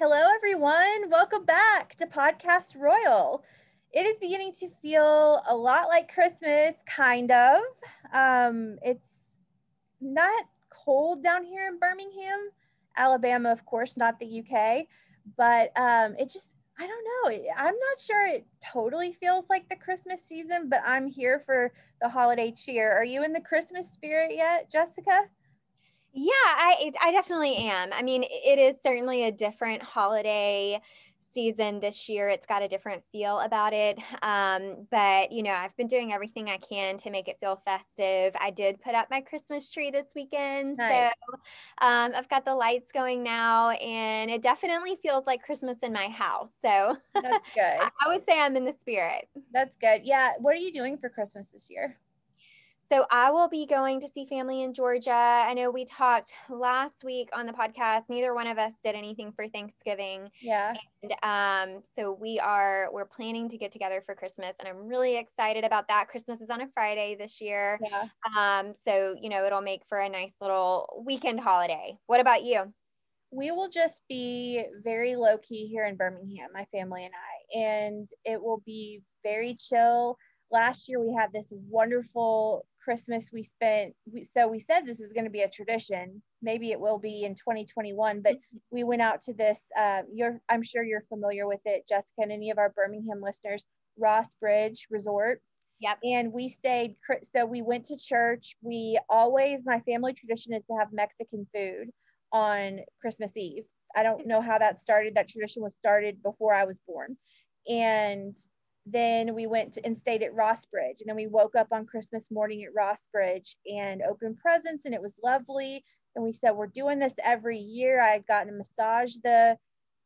Hello, everyone. Welcome back to Podcast Royal. It is beginning to feel a lot like Christmas, kind of. Um, it's not cold down here in Birmingham, Alabama, of course, not the UK, but um, it just I don't know. I'm not sure it totally feels like the Christmas season, but I'm here for the holiday cheer. Are you in the Christmas spirit yet, Jessica? Yeah, I I definitely am. I mean, it is certainly a different holiday season this year. It's got a different feel about it. Um, but, you know, I've been doing everything I can to make it feel festive. I did put up my Christmas tree this weekend. Nice. So um, I've got the lights going now, and it definitely feels like Christmas in my house. So that's good. I would say I'm in the spirit. That's good. Yeah. What are you doing for Christmas this year? So I will be going to see family in Georgia. I know we talked last week on the podcast. Neither one of us did anything for Thanksgiving. Yeah. And um, so we are we're planning to get together for Christmas, and I'm really excited about that. Christmas is on a Friday this year. Yeah. Um, so you know it'll make for a nice little weekend holiday. What about you? We will just be very low key here in Birmingham, my family and I, and it will be very chill last year we had this wonderful Christmas we spent. We, so we said this was going to be a tradition. Maybe it will be in 2021. But mm-hmm. we went out to this. Uh, you're, I'm sure you're familiar with it, Jessica, and any of our Birmingham listeners. Ross Bridge Resort. Yep. And we stayed. So we went to church. We always, my family tradition is to have Mexican food on Christmas Eve. I don't know how that started. That tradition was started before I was born. And then we went to, and stayed at Ross Bridge. And then we woke up on Christmas morning at Ross Bridge and opened presents, and it was lovely. And we said, We're doing this every year. I had gotten a massage the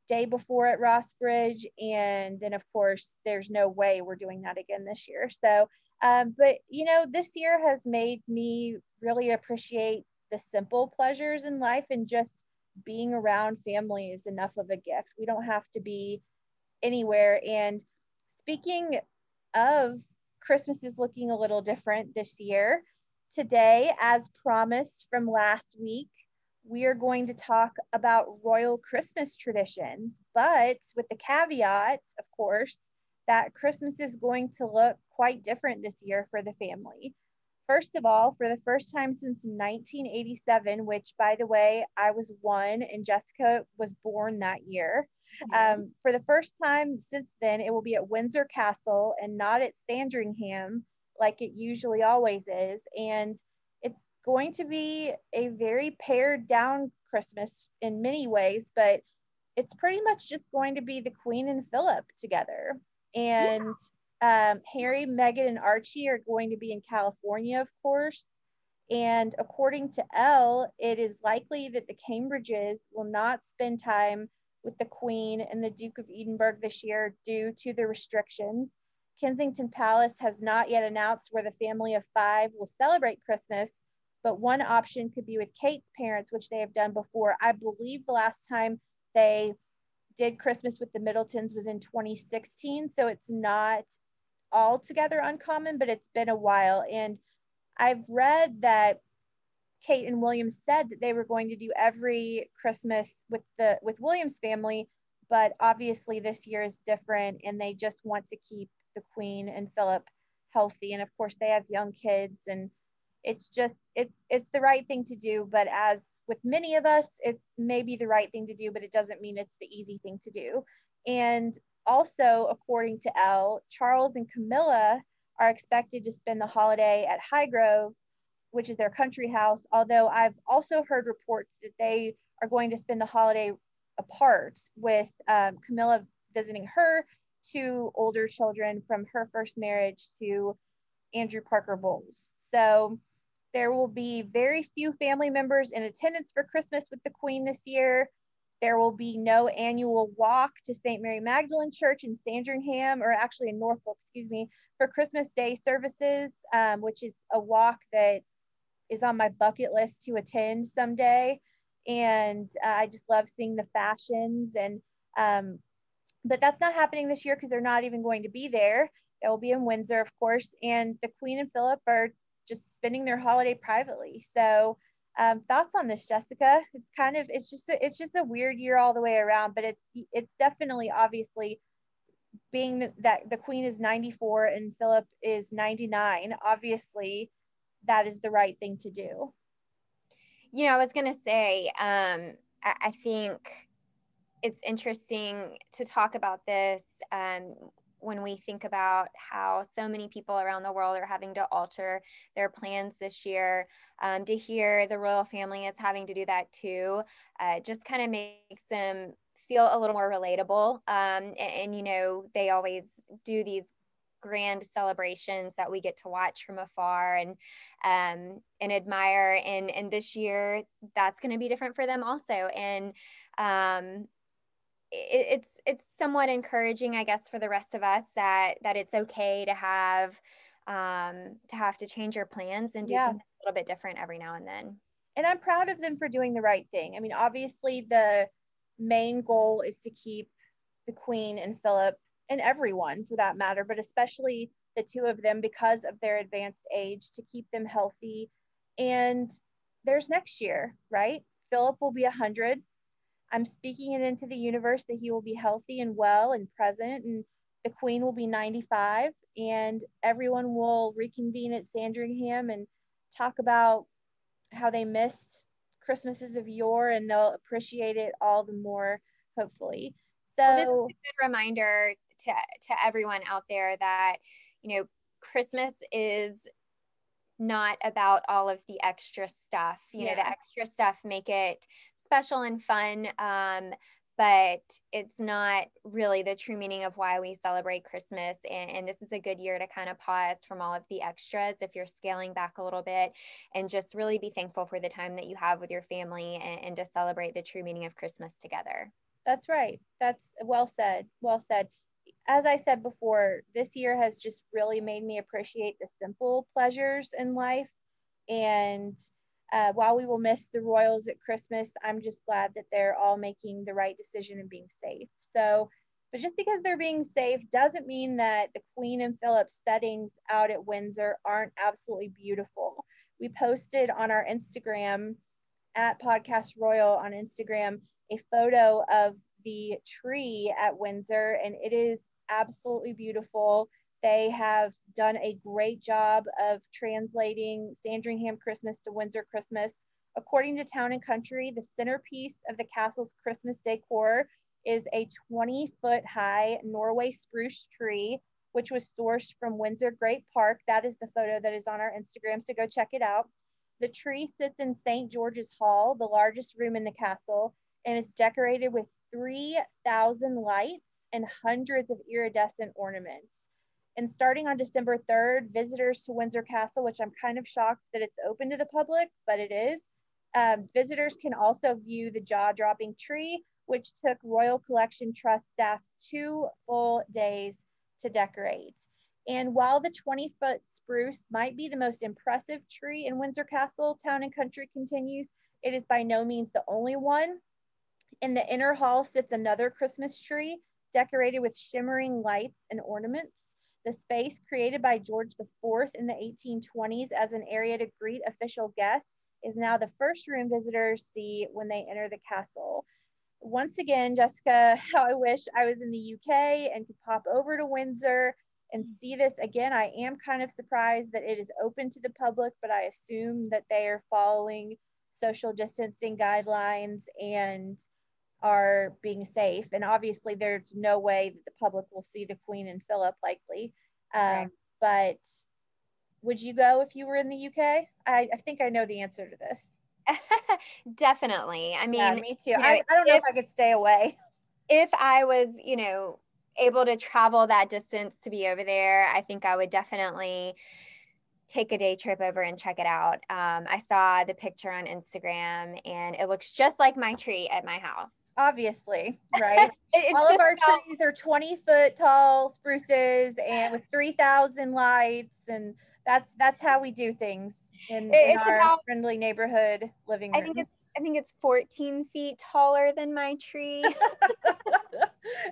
day before at Ross Bridge. And then, of course, there's no way we're doing that again this year. So, um, but you know, this year has made me really appreciate the simple pleasures in life and just being around family is enough of a gift. We don't have to be anywhere. And speaking of Christmas is looking a little different this year. Today, as promised from last week, we are going to talk about royal Christmas traditions, but with the caveat, of course, that Christmas is going to look quite different this year for the family. First of all, for the first time since 1987, which by the way, I was one and Jessica was born that year. Mm-hmm. Um, for the first time since then, it will be at Windsor Castle and not at Sandringham like it usually always is. And it's going to be a very pared down Christmas in many ways, but it's pretty much just going to be the Queen and Philip together. And yeah um, Harry, Meghan, and Archie are going to be in California, of course. And according to Elle, it is likely that the Cambridges will not spend time with the Queen and the Duke of Edinburgh this year due to the restrictions. Kensington Palace has not yet announced where the family of five will celebrate Christmas, but one option could be with Kate's parents, which they have done before. I believe the last time they did Christmas with the Middletons was in 2016, so it's not altogether uncommon, but it's been a while. And I've read that Kate and William said that they were going to do every Christmas with the with William's family, but obviously this year is different and they just want to keep the Queen and Philip healthy. And of course they have young kids and it's just it's it's the right thing to do but as with many of us it may be the right thing to do but it doesn't mean it's the easy thing to do and also according to Elle charles and camilla are expected to spend the holiday at highgrove which is their country house although i've also heard reports that they are going to spend the holiday apart with um, camilla visiting her two older children from her first marriage to andrew parker bowles so there will be very few family members in attendance for Christmas with the Queen this year. There will be no annual walk to St. Mary Magdalene Church in Sandringham, or actually in Norfolk, excuse me, for Christmas Day services, um, which is a walk that is on my bucket list to attend someday. And uh, I just love seeing the fashions. And um, but that's not happening this year because they're not even going to be there. It will be in Windsor, of course. And the Queen and Philip are just spending their holiday privately. So, um, thoughts on this, Jessica? It's kind of it's just a, it's just a weird year all the way around, but it's it's definitely obviously being that the Queen is 94 and Philip is 99. Obviously, that is the right thing to do. You know, I was gonna say, um, I, I think it's interesting to talk about this um, when we think about how so many people around the world are having to alter their plans this year, um, to hear the royal family is having to do that too, uh, just kind of makes them feel a little more relatable. Um, and, and, you know, they always do these grand celebrations that we get to watch from afar and um, and admire. And and this year, that's going to be different for them also. And um, it's it's somewhat encouraging, I guess, for the rest of us that that it's okay to have um, to have to change your plans and do yeah. something a little bit different every now and then. And I'm proud of them for doing the right thing. I mean, obviously, the main goal is to keep the Queen and Philip and everyone for that matter, but especially the two of them because of their advanced age to keep them healthy. And there's next year, right? Philip will be 100 I'm speaking it into the universe that he will be healthy and well and present, and the queen will be 95, and everyone will reconvene at Sandringham and talk about how they missed Christmases of yore, and they'll appreciate it all the more, hopefully. So, well, this is a good reminder to to everyone out there that you know Christmas is not about all of the extra stuff. You yeah. know, the extra stuff make it special and fun. Um, but it's not really the true meaning of why we celebrate Christmas. And, and, this is a good year to kind of pause from all of the extras if you're scaling back a little bit and just really be thankful for the time that you have with your family and, and to celebrate the true meaning of Christmas together. That's right. That's well said. Well said. As I said before, this year has just really made me appreciate the simple pleasures in life and uh, while we will miss the Royals at Christmas, I'm just glad that they're all making the right decision and being safe. So, but just because they're being safe doesn't mean that the Queen and Philip settings out at Windsor aren't absolutely beautiful. We posted on our Instagram at Podcast Royal on Instagram a photo of the tree at Windsor, and it is absolutely beautiful. They have done a great job of translating Sandringham Christmas to Windsor Christmas. According to Town and Country, the centerpiece of the castle's Christmas decor is a 20 foot high Norway spruce tree, which was sourced from Windsor Great Park. That is the photo that is on our Instagram, so go check it out. The tree sits in St. George's Hall, the largest room in the castle, and is decorated with 3,000 lights and hundreds of iridescent ornaments. And starting on December 3rd, visitors to Windsor Castle, which I'm kind of shocked that it's open to the public, but it is, um, visitors can also view the jaw dropping tree, which took Royal Collection Trust staff two full days to decorate. And while the 20 foot spruce might be the most impressive tree in Windsor Castle, Town and Country continues, it is by no means the only one. In the inner hall sits another Christmas tree decorated with shimmering lights and ornaments. The space created by George IV in the 1820s as an area to greet official guests is now the first room visitors see when they enter the castle. Once again, Jessica, how I wish I was in the UK and could pop over to Windsor and see this again. I am kind of surprised that it is open to the public, but I assume that they are following social distancing guidelines and are being safe. And obviously, there's no way that the public will see the Queen and Philip likely. Um, right. But would you go if you were in the UK? I, I think I know the answer to this. Definitely. I mean, yeah, me too. You know, I, I don't know if, if I could stay away. If I was, you know, able to travel that distance to be over there, I think I would definitely take a day trip over and check it out. Um, I saw the picture on Instagram and it looks just like my tree at my house. Obviously, right? All of our about- trees are 20 foot tall spruces and with 3,000 lights and that's that's how we do things in, in our about, friendly neighborhood living room. I think it's I think it's 14 feet taller than my tree.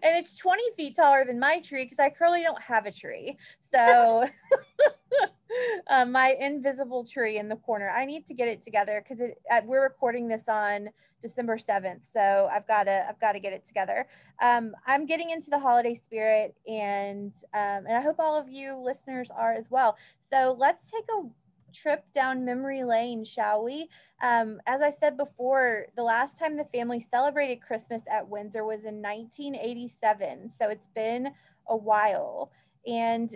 and it's 20 feet taller than my tree because I currently don't have a tree. So uh, my invisible tree in the corner. I need to get it together because it uh, we're recording this on December 7th. So I've got to I've got to get it together. Um, I'm getting into the holiday spirit and um, and I hope all of you listeners are as well. So let's take a trip down memory lane, shall we? Um, as I said before, the last time the family celebrated Christmas at Windsor was in 1987. So it's been a while. And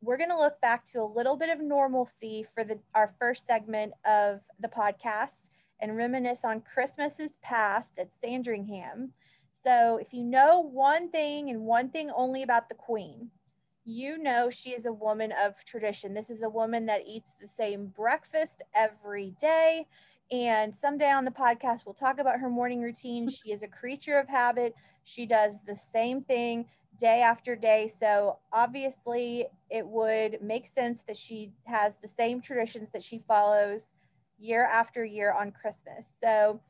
we're going to look back to a little bit of normalcy for the our first segment of the podcast and reminisce on Christmases past at Sandringham. So, if you know one thing and one thing only about the Queen, you know she is a woman of tradition. This is a woman that eats the same breakfast every day. And someday on the podcast, we'll talk about her morning routine. She is a creature of habit. She does the same thing day after day. So obviously, it would make sense that she has the same traditions that she follows year after year on Christmas. So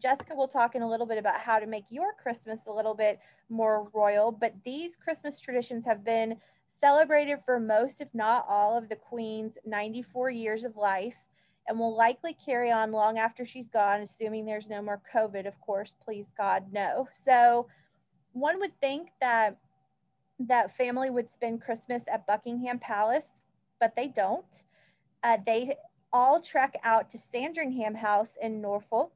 Jessica will talk in a little bit about how to make your Christmas a little bit more royal, but these Christmas traditions have been celebrated for most, if not all, of the Queen's 94 years of life and will likely carry on long after she's gone, assuming there's no more COVID, of course. Please, God, no. So, one would think that that family would spend Christmas at Buckingham Palace, but they don't. Uh, they all trek out to Sandringham House in Norfolk.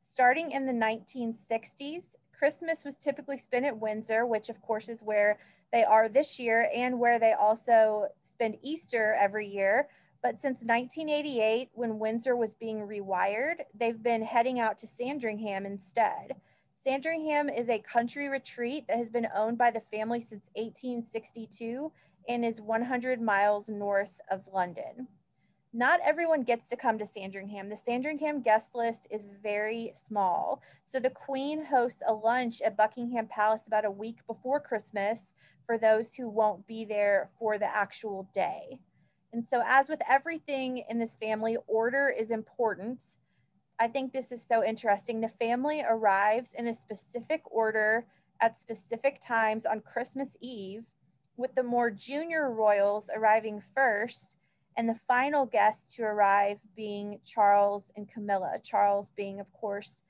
Starting in the 1960s, Christmas was typically spent at Windsor, which of course is where they are this year and where they also spend Easter every year. But since 1988, when Windsor was being rewired, they've been heading out to Sandringham instead. Sandringham is a country retreat that has been owned by the family since 1862 and is 100 miles north of London. Not everyone gets to come to Sandringham. The Sandringham guest list is very small. So the Queen hosts a lunch at Buckingham Palace about a week before Christmas for those who won't be there for the actual day. And so, as with everything in this family, order is important. I think this is so interesting. The family arrives in a specific order at specific times on Christmas Eve, with the more junior royals arriving first, and the final guests to arrive being Charles and Camilla. Charles being, of course,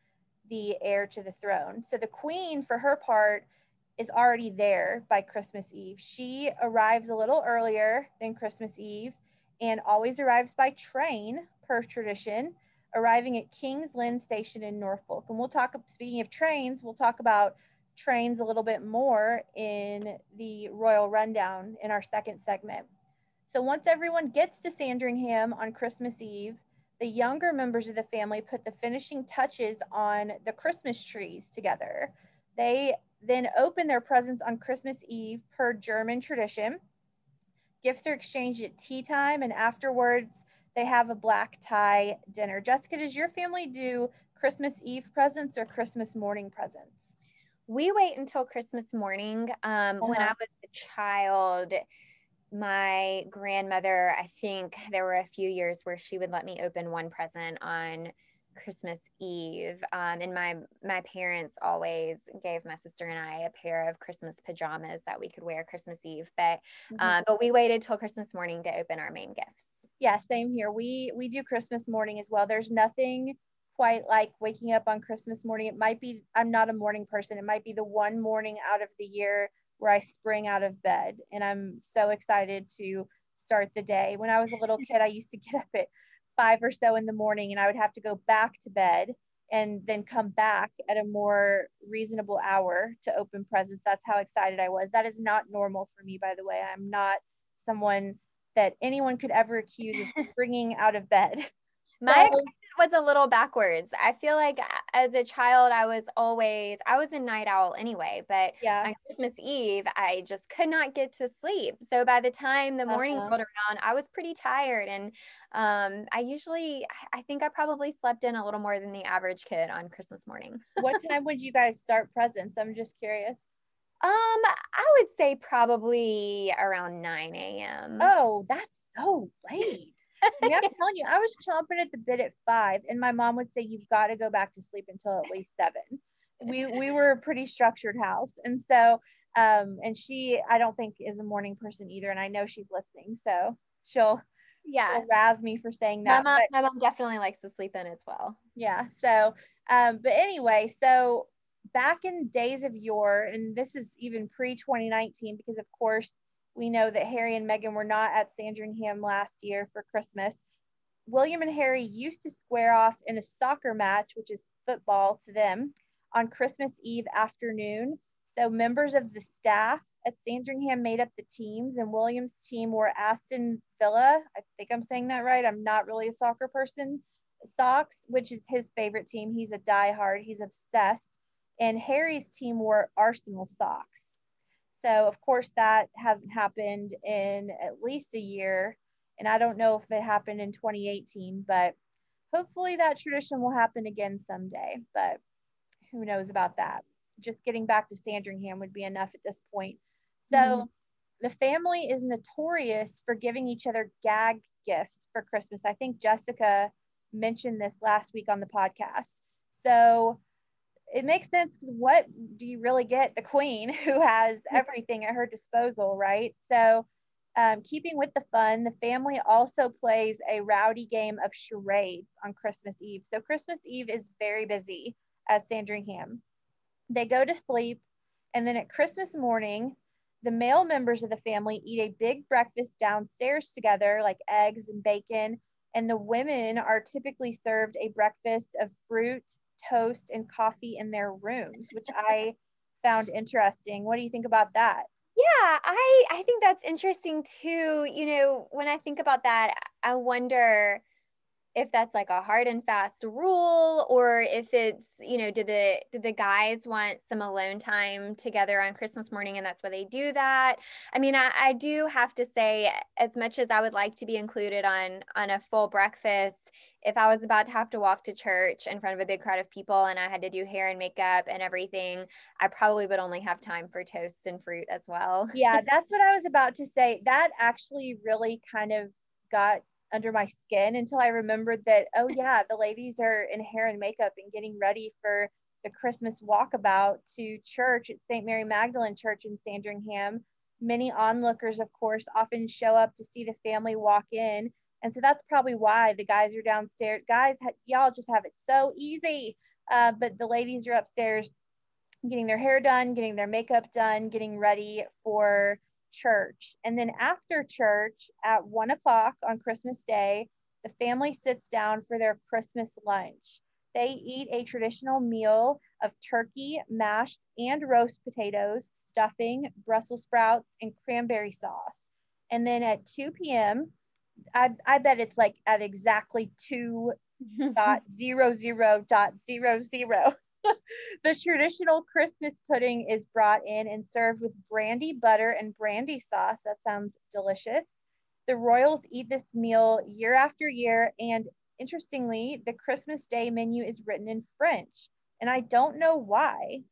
the heir to the throne. So the queen, for her part, is already there by Christmas Eve. She arrives a little earlier than Christmas Eve and always arrives by train per tradition, arriving at King's Lynn Station in Norfolk. And we'll talk, speaking of trains, we'll talk about trains a little bit more in the Royal Rundown in our second segment. So once everyone gets to Sandringham on Christmas Eve, the younger members of the family put the finishing touches on the Christmas trees together. They then open their presents on Christmas Eve per German tradition. Gifts are exchanged at tea time, and afterwards, they have a black tie dinner. Jessica, does your family do Christmas Eve presents or Christmas morning presents? We wait until Christmas morning. Um, uh-huh. When I was a child, my grandmother, I think there were a few years where she would let me open one present on Christmas Eve. Um, and my my parents always gave my sister and I a pair of Christmas pajamas that we could wear Christmas Eve. But mm-hmm. um, but we waited till Christmas morning to open our main gifts. Yeah, same here. We we do Christmas morning as well. There's nothing quite like waking up on Christmas morning. It might be I'm not a morning person. It might be the one morning out of the year where I spring out of bed. And I'm so excited to start the day. When I was a little kid, I used to get up at five or so in the morning and I would have to go back to bed and then come back at a more reasonable hour to open presents. That's how excited I was. That is not normal for me, by the way. I'm not someone that anyone could ever accuse of springing out of bed. My was a little backwards. I feel like as a child, I was always, I was a night owl anyway, but yeah. on Christmas Eve, I just could not get to sleep. So by the time the morning uh-huh. rolled around, I was pretty tired. And um, I usually, I think I probably slept in a little more than the average kid on Christmas morning. what time would you guys start presents? I'm just curious. Um, I would say probably around 9 a.m. Oh, that's so late yeah, I'm telling you, I was chomping at the bit at five, and my mom would say, "You've got to go back to sleep until at least seven. We we were a pretty structured house, and so um, and she I don't think is a morning person either, and I know she's listening, so she'll yeah razz me for saying that. My mom, but, my mom definitely likes to sleep in as well. Yeah. So, um, but anyway, so back in days of yore, and this is even pre 2019 because of course we know that Harry and Meghan were not at Sandringham last year for Christmas. William and Harry used to square off in a soccer match, which is football to them, on Christmas Eve afternoon. So members of the staff at Sandringham made up the teams, and William's team were Aston Villa. I think I'm saying that right. I'm not really a soccer person. Sox, which is his favorite team. He's a diehard. He's obsessed. And Harry's team wore Arsenal socks. So, of course, that hasn't happened in at least a year. And I don't know if it happened in 2018, but hopefully that tradition will happen again someday. But who knows about that? Just getting back to Sandringham would be enough at this point. So, mm-hmm. the family is notorious for giving each other gag gifts for Christmas. I think Jessica mentioned this last week on the podcast. So, it makes sense because what do you really get the queen who has everything at her disposal, right? So, um, keeping with the fun, the family also plays a rowdy game of charades on Christmas Eve. So, Christmas Eve is very busy at Sandringham. They go to sleep, and then at Christmas morning, the male members of the family eat a big breakfast downstairs together, like eggs and bacon. And the women are typically served a breakfast of fruit, toast and coffee in their rooms, which I found interesting. What do you think about that? Yeah, I I think that's interesting too. You know, when I think about that, I wonder if that's like a hard and fast rule or if it's you know do the did the guys want some alone time together on christmas morning and that's why they do that i mean I, I do have to say as much as i would like to be included on on a full breakfast if I was about to have to walk to church in front of a big crowd of people and I had to do hair and makeup and everything, I probably would only have time for toast and fruit as well. yeah, that's what I was about to say. That actually really kind of got under my skin until I remembered that, oh, yeah, the ladies are in hair and makeup and getting ready for the Christmas walkabout to church at St. Mary Magdalene Church in Sandringham. Many onlookers, of course, often show up to see the family walk in and so that's probably why the guys are downstairs. Guys, y'all just have it so easy. Uh, but the ladies are upstairs getting their hair done, getting their makeup done, getting ready for church. And then after church at one o'clock on Christmas Day, the family sits down for their Christmas lunch. They eat a traditional meal of turkey, mashed and roast potatoes, stuffing, Brussels sprouts, and cranberry sauce. And then at 2 p.m., I, I bet it's like at exactly two dot zero zero dot zero zero. the traditional Christmas pudding is brought in and served with brandy butter and brandy sauce. That sounds delicious. The royals eat this meal year after year, and interestingly, the Christmas Day menu is written in French, and I don't know why.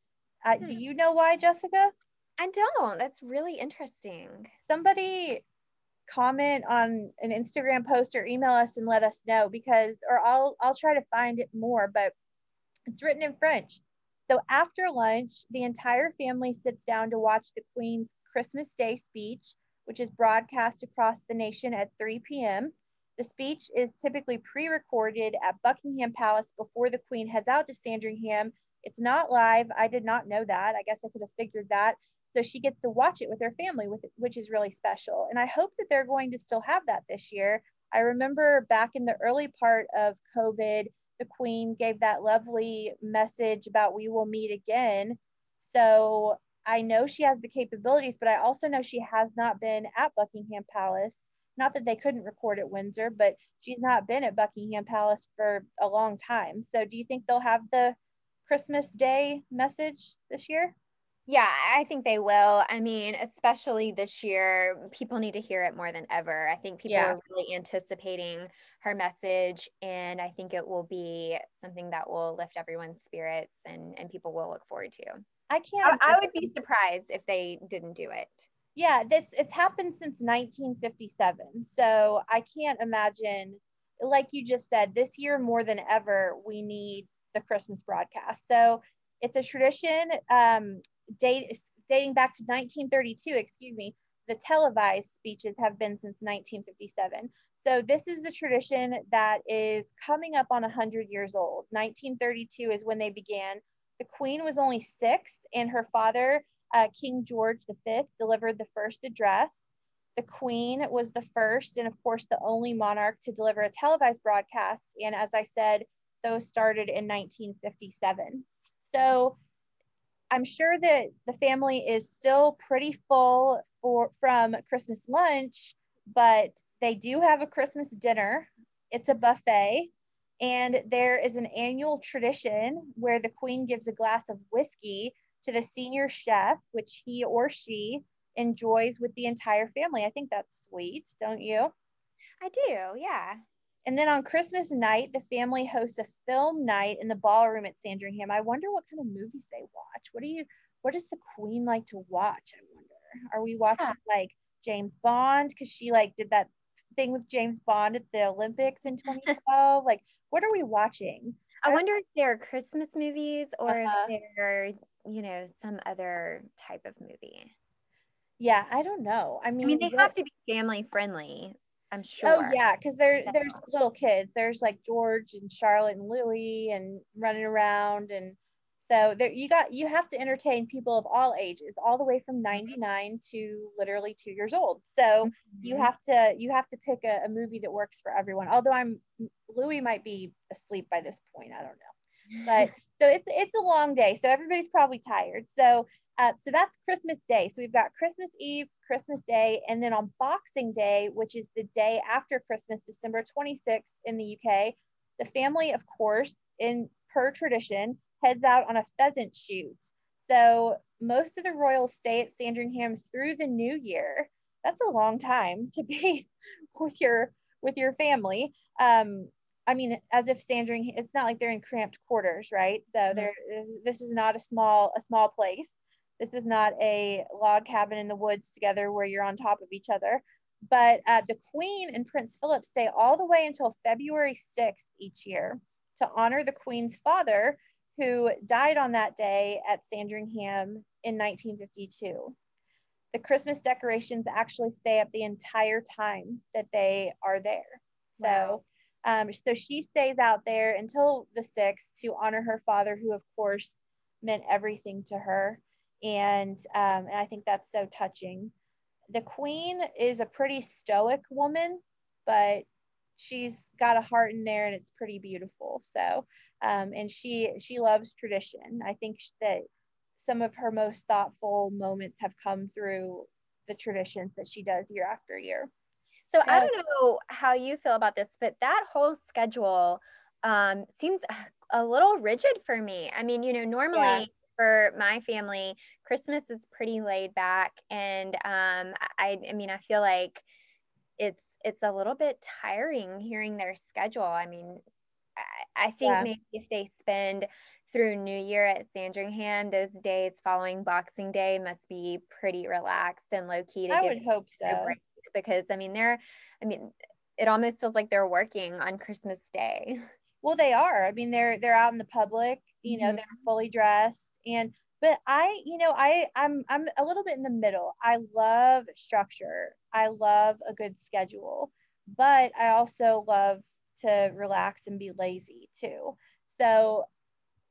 Uh, hmm. Do you know why, Jessica? I don't. That's really interesting. Somebody comment on an Instagram post or email us and let us know because or I'll I'll try to find it more but it's written in French. So after lunch, the entire family sits down to watch the Queen's Christmas Day speech, which is broadcast across the nation at 3 p.m. The speech is typically pre recorded at Buckingham Palace before the Queen heads out to Sandringham. It's not live. I did not know that. I guess I could have figured that. So she gets to watch it with her family, which is really special. And I hope that they're going to still have that this year. I remember back in the early part of COVID, the Queen gave that lovely message about we will meet again. So I know she has the capabilities, but I also know she has not been at Buckingham Palace. Not that they couldn't record at Windsor, but she's not been at Buckingham Palace for a long time. So do you think they'll have the Christmas Day message this year? Yeah, I think they will. I mean, especially this year, people need to hear it more than ever. I think people yeah. are really anticipating her message, and I think it will be something that will lift everyone's spirits and, and people will look forward to. I can't. I, I would be surprised if they didn't do it. Yeah, that's it's happened since 1957. So I can't imagine, like you just said, this year more than ever, we need the Christmas broadcast. So it's a tradition um, date, dating back to 1932, excuse me. The televised speeches have been since 1957. So this is the tradition that is coming up on 100 years old. 1932 is when they began. The queen was only six, and her father, uh, King George V, delivered the first address. The queen was the first and, of course, the only monarch to deliver a televised broadcast. And as I said, those started in 1957. So I'm sure that the family is still pretty full for from Christmas lunch, but they do have a Christmas dinner. It's a buffet. And there is an annual tradition where the queen gives a glass of whiskey to the senior chef, which he or she enjoys with the entire family. I think that's sweet, don't you? I do, yeah. And then on Christmas night, the family hosts a film night in the ballroom at Sandringham. I wonder what kind of movies they watch. What do you what does the queen like to watch? I wonder. Are we watching yeah. like James Bond? Because she like did that thing with James Bond at the Olympics in 2012. like, what are we watching? I wonder if they're Christmas movies or uh-huh. if they're, you know, some other type of movie. Yeah, I don't know. I mean, I mean, they what, have to be family friendly. I'm oh, sure. Oh yeah, because there there's little kids. There's like George and Charlotte and Louis and running around and so there you got you have to entertain people of all ages, all the way from 99 to literally two years old. So mm-hmm. you have to you have to pick a, a, movie that works for everyone. Although I'm Louis might be asleep by this point. I don't know. But so it's it's a long day. So everybody's probably tired. So uh, so that's Christmas Day. So we've got Christmas Eve, Christmas Day, and then on Boxing Day, which is the day after Christmas, December 26th in the UK, the family, of course, in per tradition, heads out on a pheasant shoot. So most of the royals stay at Sandringham through the new year. That's a long time to be with your with your family. Um, I mean, as if Sandringham, it's not like they're in cramped quarters, right? So mm-hmm. there, this is not a small a small place. This is not a log cabin in the woods together where you're on top of each other. But uh, the Queen and Prince Philip stay all the way until February 6th each year to honor the Queen's father, who died on that day at Sandringham in 1952. The Christmas decorations actually stay up the entire time that they are there. Wow. Um, so she stays out there until the 6th to honor her father, who, of course, meant everything to her and um, and I think that's so touching. The queen is a pretty stoic woman, but she's got a heart in there, and it's pretty beautiful. So, um, and she she loves tradition. I think that some of her most thoughtful moments have come through the traditions that she does year after year. So, I don't know how you feel about this, but that whole schedule um, seems a little rigid for me. I mean, you know, normally yeah for my family, Christmas is pretty laid back, and um, I, I mean, I feel like it's it's a little bit tiring hearing their schedule. I mean, I, I think yeah. maybe if they spend through New Year at Sandringham, those days following Boxing Day must be pretty relaxed and low key. To I would hope so. Because I mean, they're, I mean, it almost feels like they're working on Christmas Day. Well, they are. I mean, they're they're out in the public. You know, mm-hmm. they're fully dressed, and but I, you know, I I'm I'm a little bit in the middle. I love structure. I love a good schedule, but I also love to relax and be lazy too. So,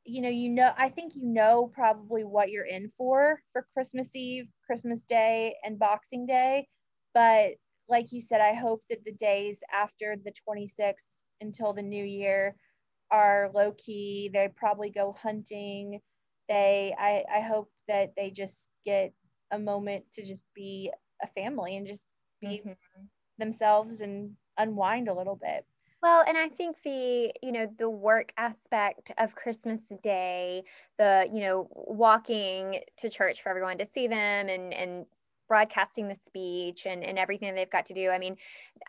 you know, you know, I think you know probably what you're in for for Christmas Eve, Christmas Day, and Boxing Day. But like you said, I hope that the days after the 26th until the new year are low key. They probably go hunting. They, I, I hope that they just get a moment to just be a family and just be mm-hmm. themselves and unwind a little bit. Well, and I think the, you know, the work aspect of Christmas Day, the, you know, walking to church for everyone to see them and and broadcasting the speech and, and everything they've got to do. I mean,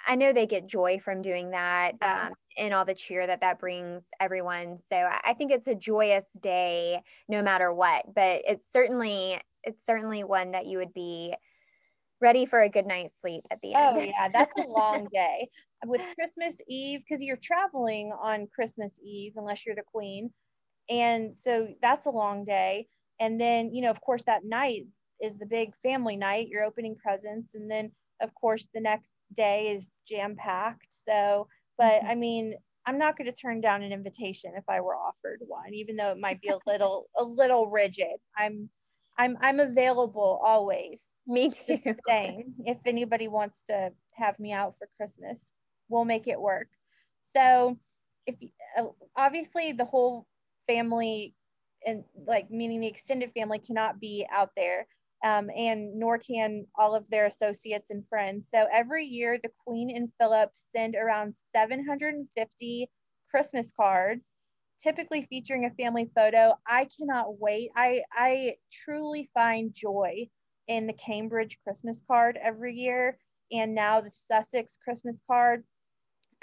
I know they get joy from doing that um, and all the cheer that that brings everyone. So I think it's a joyous day no matter what, but it's certainly, it's certainly one that you would be ready for a good night's sleep at the end. Oh yeah, that's a long day. With Christmas Eve, because you're traveling on Christmas Eve, unless you're the queen. And so that's a long day. And then, you know, of course, that night is the big family night. You're opening presents, and then of course the next day is jam packed. So, but mm-hmm. I mean, I'm not going to turn down an invitation if I were offered one, even though it might be a little a little rigid. I'm I'm I'm available always. Me too. Saying if anybody wants to have me out for Christmas, we'll make it work. So, if uh, obviously the whole family and like meaning the extended family cannot be out there um, and nor can all of their associates and friends. So every year, the Queen and Philip send around 750 Christmas cards, typically featuring a family photo. I cannot wait. I, I truly find joy in the Cambridge Christmas card every year, and now the Sussex Christmas card.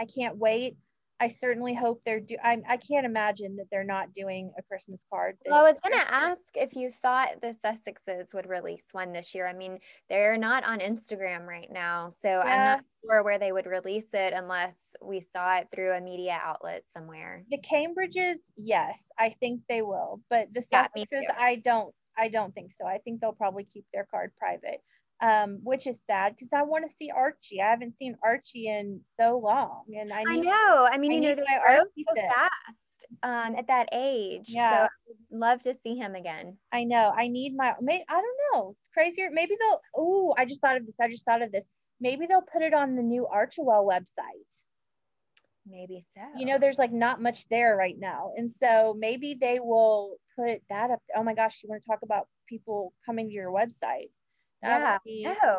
I can't wait. I certainly hope they're do. I, I can't imagine that they're not doing a Christmas card. well, I was going to ask if you thought the Sussexes would release one this year. I mean, they're not on Instagram right now, so yeah. I'm not sure where they would release it unless we saw it through a media outlet somewhere. The Cambridges, yes, I think they will, but the Sussexes, yeah, I don't. I don't think so. I think they'll probably keep their card private um, which is sad because I want to see Archie. I haven't seen Archie in so long, and I, need, I know. I mean, I you know, they grow so fast um, at that age. Yeah, so love to see him again. I know. I need my. May, I don't know. Crazier. Maybe they'll. Oh, I just thought of this. I just thought of this. Maybe they'll put it on the new Archewell website. Maybe so. You know, there's like not much there right now, and so maybe they will put that up. Oh my gosh, you want to talk about people coming to your website? Yeah. Be, oh.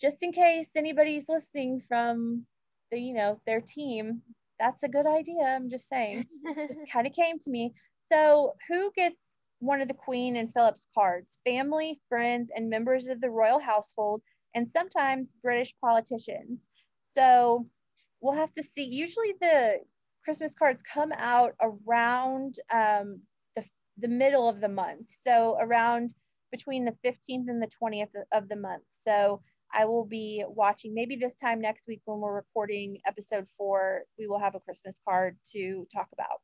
Just in case anybody's listening from the, you know, their team, that's a good idea. I'm just saying. just kind of came to me. So who gets one of the Queen and Philip's cards? Family, friends, and members of the royal household, and sometimes British politicians. So we'll have to see. Usually the Christmas cards come out around um, the, the middle of the month. So around between the 15th and the 20th of the month. So I will be watching maybe this time next week when we're recording episode four, we will have a Christmas card to talk about.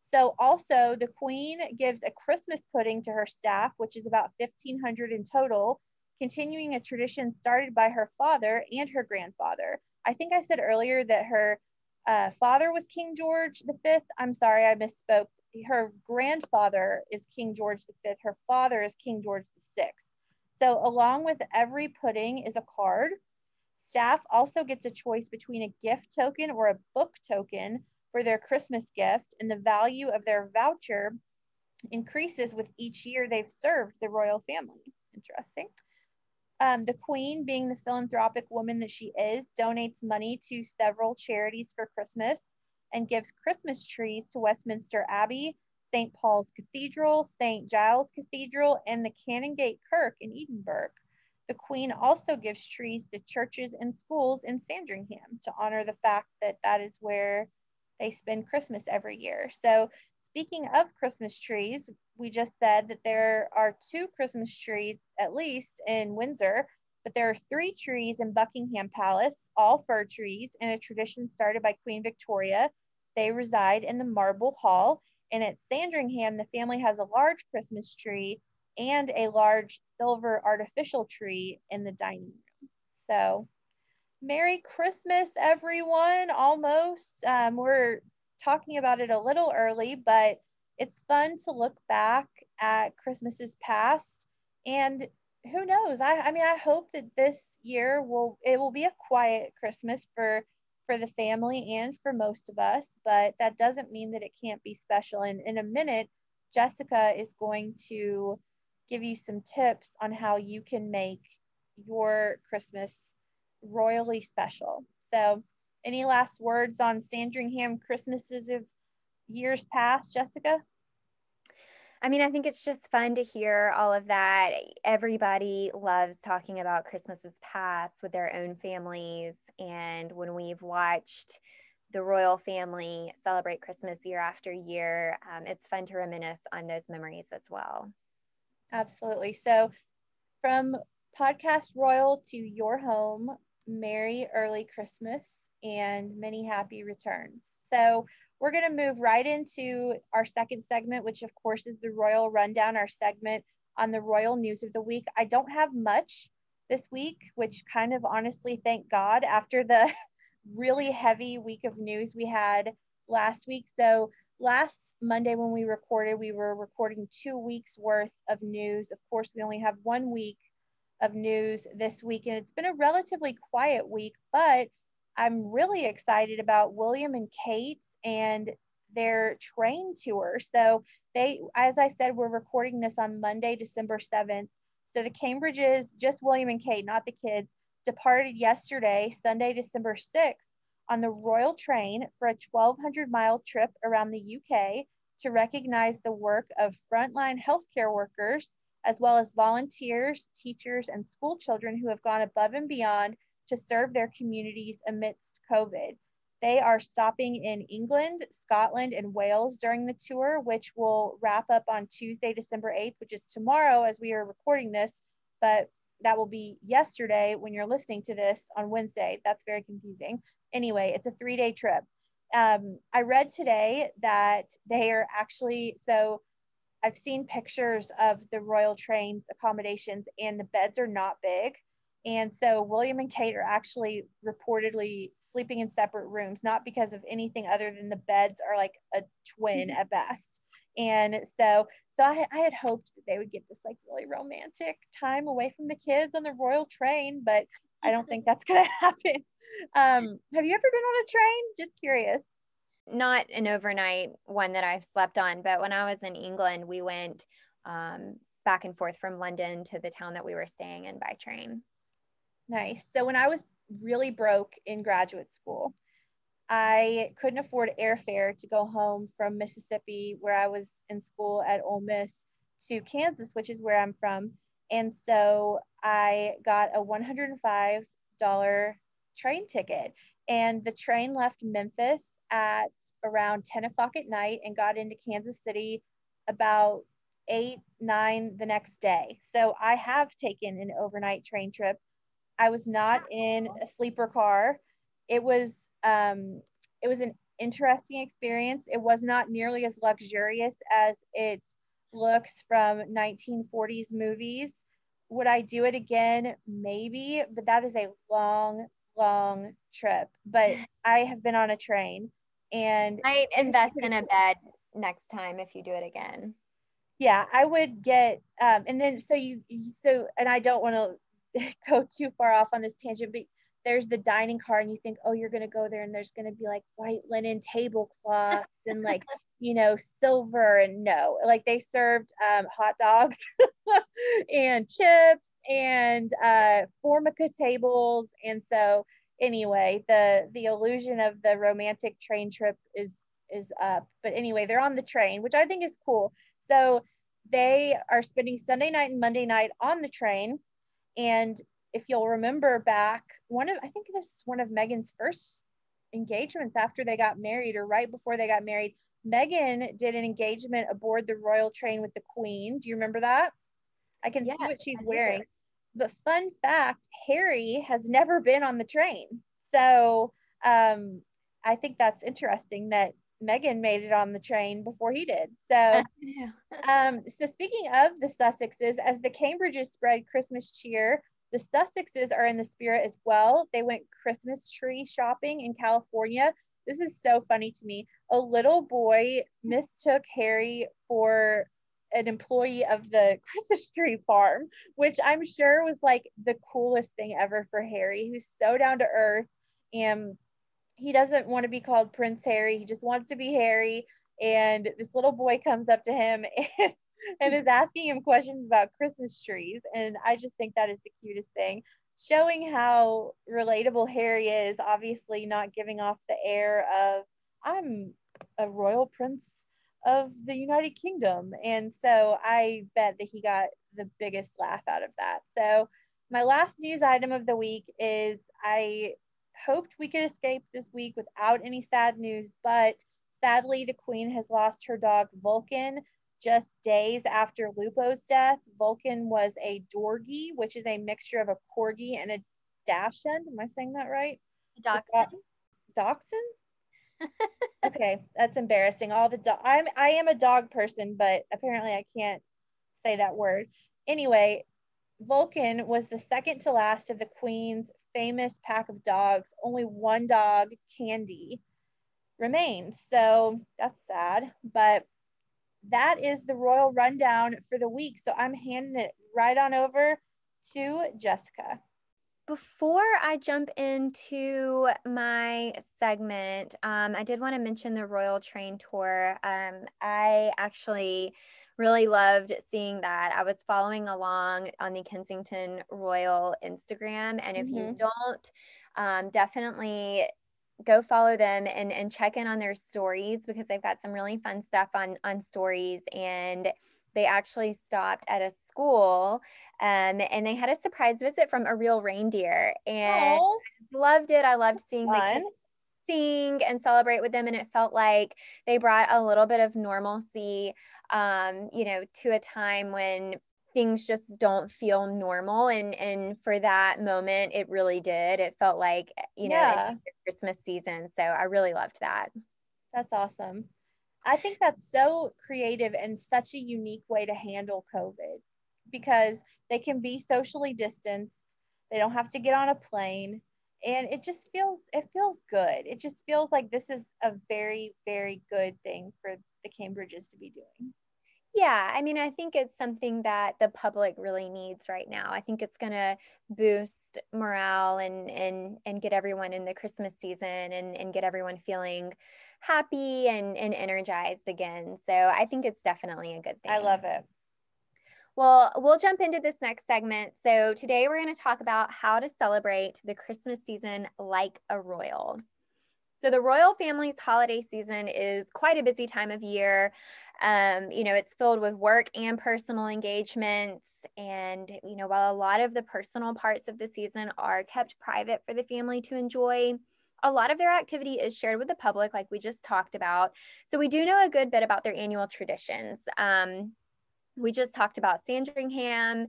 So also the queen gives a Christmas pudding to her staff, which is about 1500 in total, continuing a tradition started by her father and her grandfather. I think I said earlier that her uh, father was King George V. I'm sorry, I misspoke her grandfather is King George V. Her father is King George VI. So along with every pudding is a card. Staff also gets a choice between a gift token or a book token for their Christmas gift, and the value of their voucher increases with each year they've served the royal family. Interesting. Um, the queen, being the philanthropic woman that she is, donates money to several charities for Christmas and gives Christmas trees to Westminster Abbey, St. Paul's Cathedral, St. Giles Cathedral, and the Canongate Kirk in Edinburgh. The Queen also gives trees to churches and schools in Sandringham to honor the fact that that is where they spend Christmas every year. So, speaking of Christmas trees, we just said that there are two Christmas trees at least in Windsor, but there are three trees in Buckingham Palace, all fir trees, and a tradition started by Queen Victoria they reside in the Marble Hall. And at Sandringham, the family has a large Christmas tree and a large silver artificial tree in the dining room. So, Merry Christmas, everyone. Almost. Um, we're talking about it a little early, but it's fun to look back at Christmases past and who knows I, I mean i hope that this year will it will be a quiet christmas for for the family and for most of us but that doesn't mean that it can't be special. And in a minute jessica is going to give you some tips on how you can make your christmas royally special. So any last words on sandringham christmases of years past jessica I mean, I think it's just fun to hear all of that. Everybody loves talking about Christmases past with their own families. And when we've watched the royal family celebrate Christmas year after year, um, it's fun to reminisce on those memories as well. Absolutely. So, from Podcast Royal to your home, Merry Early Christmas and many happy returns. So, we're going to move right into our second segment, which of course is the Royal Rundown, our segment on the Royal News of the Week. I don't have much this week, which kind of honestly, thank God, after the really heavy week of news we had last week. So, last Monday when we recorded, we were recording two weeks worth of news. Of course, we only have one week of news this week, and it's been a relatively quiet week, but I'm really excited about William and Kate's and their train tour. So they, as I said, we're recording this on Monday, December 7th. So the Cambridges, just William and Kate, not the kids, departed yesterday, Sunday, December 6th, on the Royal Train for a 1,200 mile trip around the UK to recognize the work of frontline healthcare workers, as well as volunteers, teachers, and school children who have gone above and beyond to serve their communities amidst COVID. They are stopping in England, Scotland, and Wales during the tour, which will wrap up on Tuesday, December 8th, which is tomorrow as we are recording this, but that will be yesterday when you're listening to this on Wednesday. That's very confusing. Anyway, it's a three day trip. Um, I read today that they are actually, so I've seen pictures of the Royal Trains accommodations, and the beds are not big. And so William and Kate are actually reportedly sleeping in separate rooms, not because of anything other than the beds are like a twin mm-hmm. at best. And so, so I, I had hoped that they would get this like really romantic time away from the kids on the royal train, but I don't think that's going to happen. Um, have you ever been on a train? Just curious. Not an overnight one that I've slept on, but when I was in England, we went um, back and forth from London to the town that we were staying in by train. Nice. So when I was really broke in graduate school, I couldn't afford airfare to go home from Mississippi, where I was in school at Ole Miss, to Kansas, which is where I'm from. And so I got a $105 train ticket. And the train left Memphis at around 10 o'clock at night and got into Kansas City about eight, nine the next day. So I have taken an overnight train trip I was not in a sleeper car. It was um, it was an interesting experience. It was not nearly as luxurious as it looks from 1940s movies. Would I do it again? Maybe, but that is a long, long trip. But I have been on a train and I invest in a bed next time if you do it again. Yeah, I would get um, and then so you so and I don't want to go too far off on this tangent, but there's the dining car and you think, oh, you're going to go there and there's going to be like white linen tablecloths and like, you know, silver and no, like they served um, hot dogs and chips and uh, formica tables. And so anyway, the, the illusion of the romantic train trip is, is up. But anyway, they're on the train, which I think is cool. So they are spending Sunday night and Monday night on the train and if you'll remember back, one of I think this is one of Meghan's first engagements after they got married or right before they got married. Meghan did an engagement aboard the royal train with the Queen. Do you remember that? I can see what she's wearing. But fun fact, Harry has never been on the train. So um, I think that's interesting that Meghan made it on the train before he did. So, um, so speaking of the Sussexes, as the Cambridges spread Christmas cheer, the Sussexes are in the spirit as well. They went Christmas tree shopping in California this is so funny to me. A little boy mistook Harry for an employee of the Christmas tree farm, which I'm sure was like the coolest thing ever for Harry, who's so down to earth and he doesn't want to be called Prince Harry. He just wants to be Harry. And this little boy comes up to him and, and is asking him questions about Christmas trees. And I just think that is the cutest thing showing how relatable Harry is, obviously not giving off the air of I'm a royal prince of the United Kingdom. And so I bet that he got the biggest laugh out of that. So my last news item of the week is I hoped we could escape this week without any sad news, but sadly the queen has lost her dog Vulcan just days after Lupo's death. Vulcan was a Dorgie, which is a mixture of a Corgi and a Dachshund. Am I saying that right? Dachshund. Dachshund? okay, that's embarrassing. All the do- I'm I am a dog person, but apparently I can't say that word. Anyway, Vulcan was the second to last of the Queen's famous pack of dogs. Only one dog, Candy, remains. So that's sad, but that is the royal rundown for the week. So I'm handing it right on over to Jessica. Before I jump into my segment, um, I did want to mention the Royal Train Tour. Um, I actually really loved seeing that. I was following along on the Kensington Royal Instagram. And if mm-hmm. you don't, um, definitely go follow them and, and check in on their stories because they've got some really fun stuff on on stories and they actually stopped at a school um, and they had a surprise visit from a real reindeer and Aww. loved it i loved seeing fun. the kids sing and celebrate with them and it felt like they brought a little bit of normalcy um, you know to a time when things just don't feel normal and and for that moment it really did. It felt like you know yeah. christmas season so i really loved that. That's awesome. I think that's so creative and such a unique way to handle covid because they can be socially distanced they don't have to get on a plane and it just feels it feels good it just feels like this is a very very good thing for the cambridges to be doing yeah, I mean, I think it's something that the public really needs right now. I think it's going to boost morale and and and get everyone in the Christmas season and and get everyone feeling happy and and energized again. So I think it's definitely a good thing. I love it. Well, we'll jump into this next segment. So today we're going to talk about how to celebrate the Christmas season like a royal. So the royal family's holiday season is quite a busy time of year. Um, you know, it's filled with work and personal engagements. And, you know, while a lot of the personal parts of the season are kept private for the family to enjoy, a lot of their activity is shared with the public, like we just talked about. So we do know a good bit about their annual traditions. Um, we just talked about Sandringham.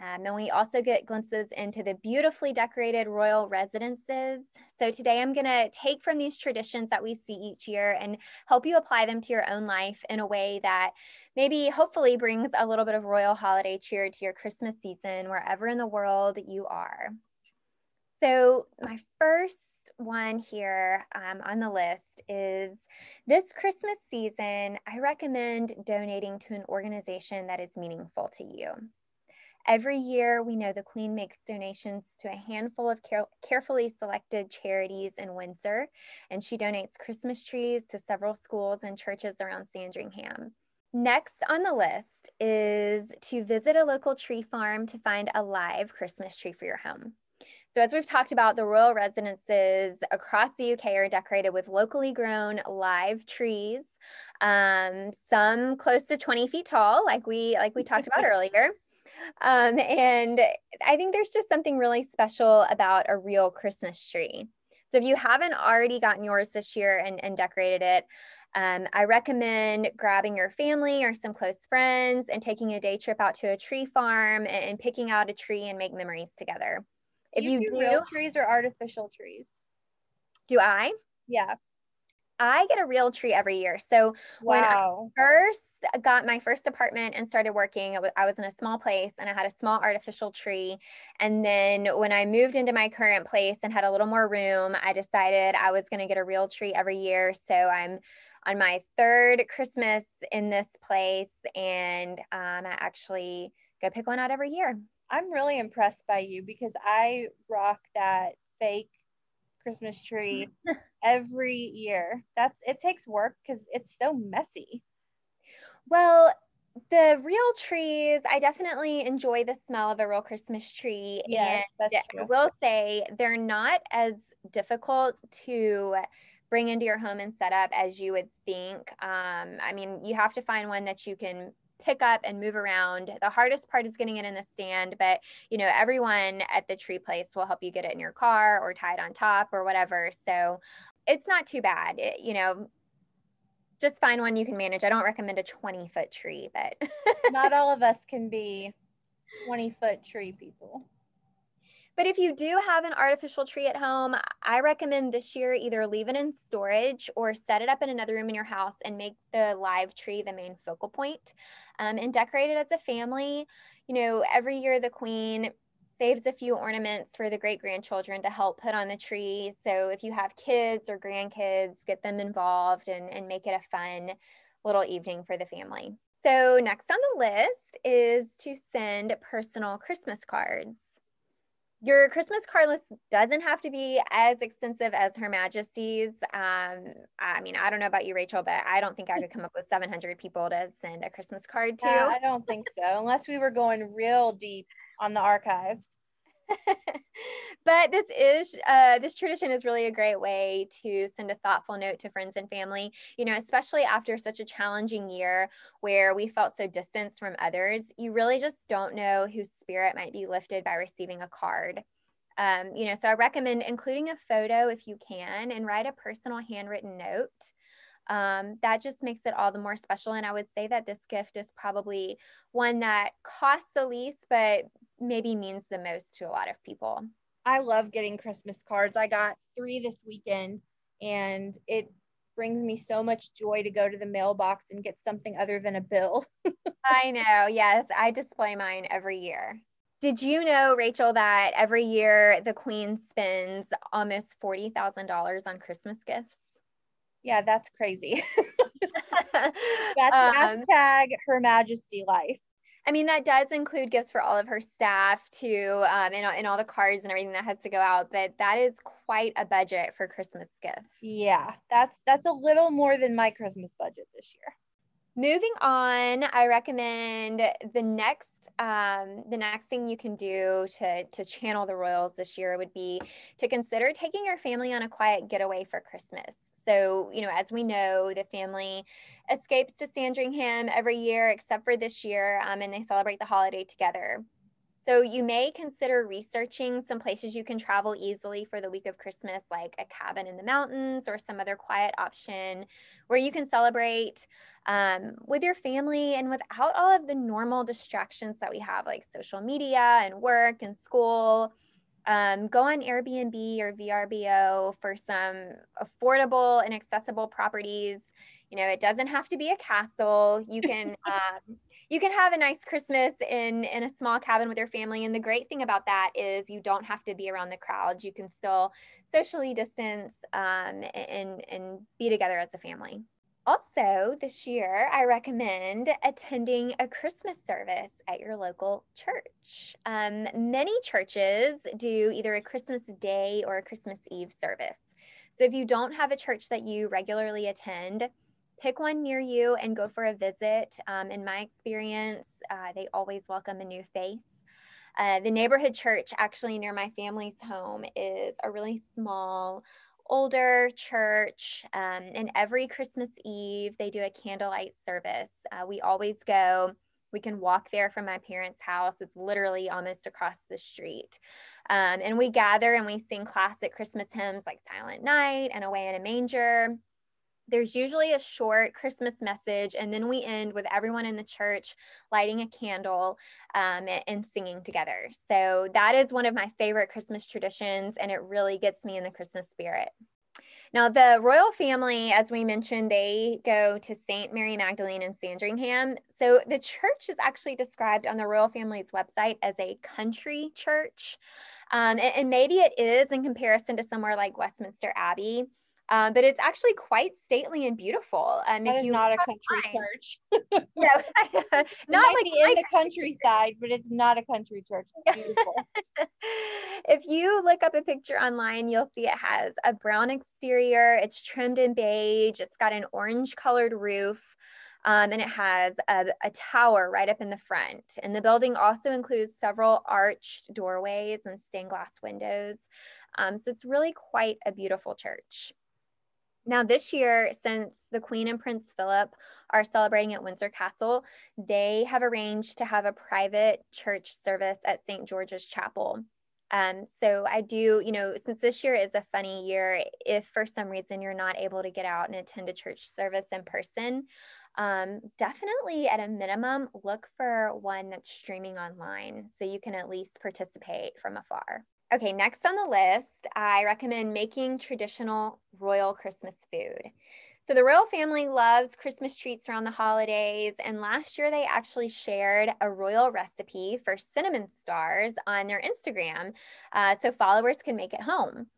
Um, and we also get glimpses into the beautifully decorated royal residences. So today I'm going to take from these traditions that we see each year and help you apply them to your own life in a way that maybe hopefully brings a little bit of royal holiday cheer to your Christmas season wherever in the world you are. So my first one here um, on the list is this Christmas season, I recommend donating to an organization that is meaningful to you. Every year, we know the Queen makes donations to a handful of care- carefully selected charities in Windsor, and she donates Christmas trees to several schools and churches around Sandringham. Next on the list is to visit a local tree farm to find a live Christmas tree for your home. So, as we've talked about, the royal residences across the UK are decorated with locally grown live trees, um, some close to 20 feet tall, like we like we talked about earlier. Um, and I think there's just something really special about a real Christmas tree. So if you haven't already gotten yours this year and, and decorated it, um, I recommend grabbing your family or some close friends and taking a day trip out to a tree farm and, and picking out a tree and make memories together. If you, you do, real trees or artificial trees? Do I? Yeah. I get a real tree every year. So when I first got my first apartment and started working, I was in a small place and I had a small artificial tree. And then when I moved into my current place and had a little more room, I decided I was going to get a real tree every year. So I'm on my third Christmas in this place and um, I actually go pick one out every year. I'm really impressed by you because I rock that fake Christmas tree every year. That's it takes work because it's so messy. Well, the real trees, I definitely enjoy the smell of a real Christmas tree. Yes, that's and I will say they're not as difficult to bring into your home and set up as you would think. Um, I mean, you have to find one that you can pick up and move around. The hardest part is getting it in the stand, but you know, everyone at the tree place will help you get it in your car or tie it on top or whatever. So it's not too bad. It, you know, just find one you can manage. I don't recommend a 20 foot tree, but Not all of us can be 20 foot tree people. But if you do have an artificial tree at home, I recommend this year either leave it in storage or set it up in another room in your house and make the live tree the main focal point, um, and decorate it as a family. You know, every year the queen saves a few ornaments for the great grandchildren to help put on the tree. So if you have kids or grandkids, get them involved and, and make it a fun little evening for the family. So, next on the list is to send personal Christmas cards. Your Christmas card list doesn't have to be as extensive as Her Majesty's. Um, I mean, I don't know about you, Rachel, but I don't think I could come up with 700 people to send a Christmas card to. I don't think so, unless we were going real deep on the archives. but this is uh, this tradition is really a great way to send a thoughtful note to friends and family you know especially after such a challenging year where we felt so distanced from others you really just don't know whose spirit might be lifted by receiving a card um, you know so i recommend including a photo if you can and write a personal handwritten note um, that just makes it all the more special. And I would say that this gift is probably one that costs the least, but maybe means the most to a lot of people. I love getting Christmas cards. I got three this weekend, and it brings me so much joy to go to the mailbox and get something other than a bill. I know. Yes, I display mine every year. Did you know, Rachel, that every year the Queen spends almost $40,000 on Christmas gifts? yeah, that's crazy. That's um, hashtag Her Majesty life. I mean, that does include gifts for all of her staff too, um, and, and all the cards and everything that has to go out. But that is quite a budget for Christmas gifts. Yeah, that's that's a little more than my Christmas budget this year. Moving on, I recommend the next um, the next thing you can do to to channel the royals this year would be to consider taking your family on a quiet getaway for Christmas. So, you know, as we know, the family escapes to Sandringham every year except for this year, um, and they celebrate the holiday together. So, you may consider researching some places you can travel easily for the week of Christmas, like a cabin in the mountains or some other quiet option where you can celebrate um, with your family and without all of the normal distractions that we have, like social media and work and school. Um, go on Airbnb or VRBO for some affordable and accessible properties. You know, it doesn't have to be a castle. You can um, you can have a nice Christmas in in a small cabin with your family. And the great thing about that is you don't have to be around the crowds. You can still socially distance um, and and be together as a family. Also, this year, I recommend attending a Christmas service at your local church. Um, many churches do either a Christmas Day or a Christmas Eve service. So, if you don't have a church that you regularly attend, pick one near you and go for a visit. Um, in my experience, uh, they always welcome a new face. Uh, the neighborhood church, actually near my family's home, is a really small, older church. Um, and every Christmas Eve, they do a candlelight service. Uh, we always go. We can walk there from my parents' house. It's literally almost across the street. Um, and we gather and we sing classic Christmas hymns like Silent Night and Away in a Manger there's usually a short Christmas message, and then we end with everyone in the church lighting a candle um, and singing together. So that is one of my favorite Christmas traditions, and it really gets me in the Christmas spirit. Now, the royal family, as we mentioned, they go to St. Mary Magdalene in Sandringham. So the church is actually described on the royal family's website as a country church. Um, and, and maybe it is in comparison to somewhere like Westminster Abbey. Um, but it's actually quite stately and beautiful. Um, that if you not a country time, church. no, not like in the countryside, but it's not a country church. It's beautiful. if you look up a picture online, you'll see it has a brown exterior. It's trimmed in beige. It's got an orange colored roof. Um, and it has a, a, tower right up in the front. And the building also includes several arched doorways and stained glass windows. Um, so it's really quite a beautiful church. Now, this year, since the Queen and Prince Philip are celebrating at Windsor Castle, they have arranged to have a private church service at St. George's Chapel. Um, so I do, you know, since this year is a funny year, if for some reason you're not able to get out and attend a church service in person, um, definitely at a minimum, look for one that's streaming online so you can at least participate from afar. Okay, next on the list, I recommend making traditional royal Christmas food. So the royal family loves Christmas treats around the holidays, and last year they actually shared a royal recipe for cinnamon stars on their Instagram, uh, so followers can make it home.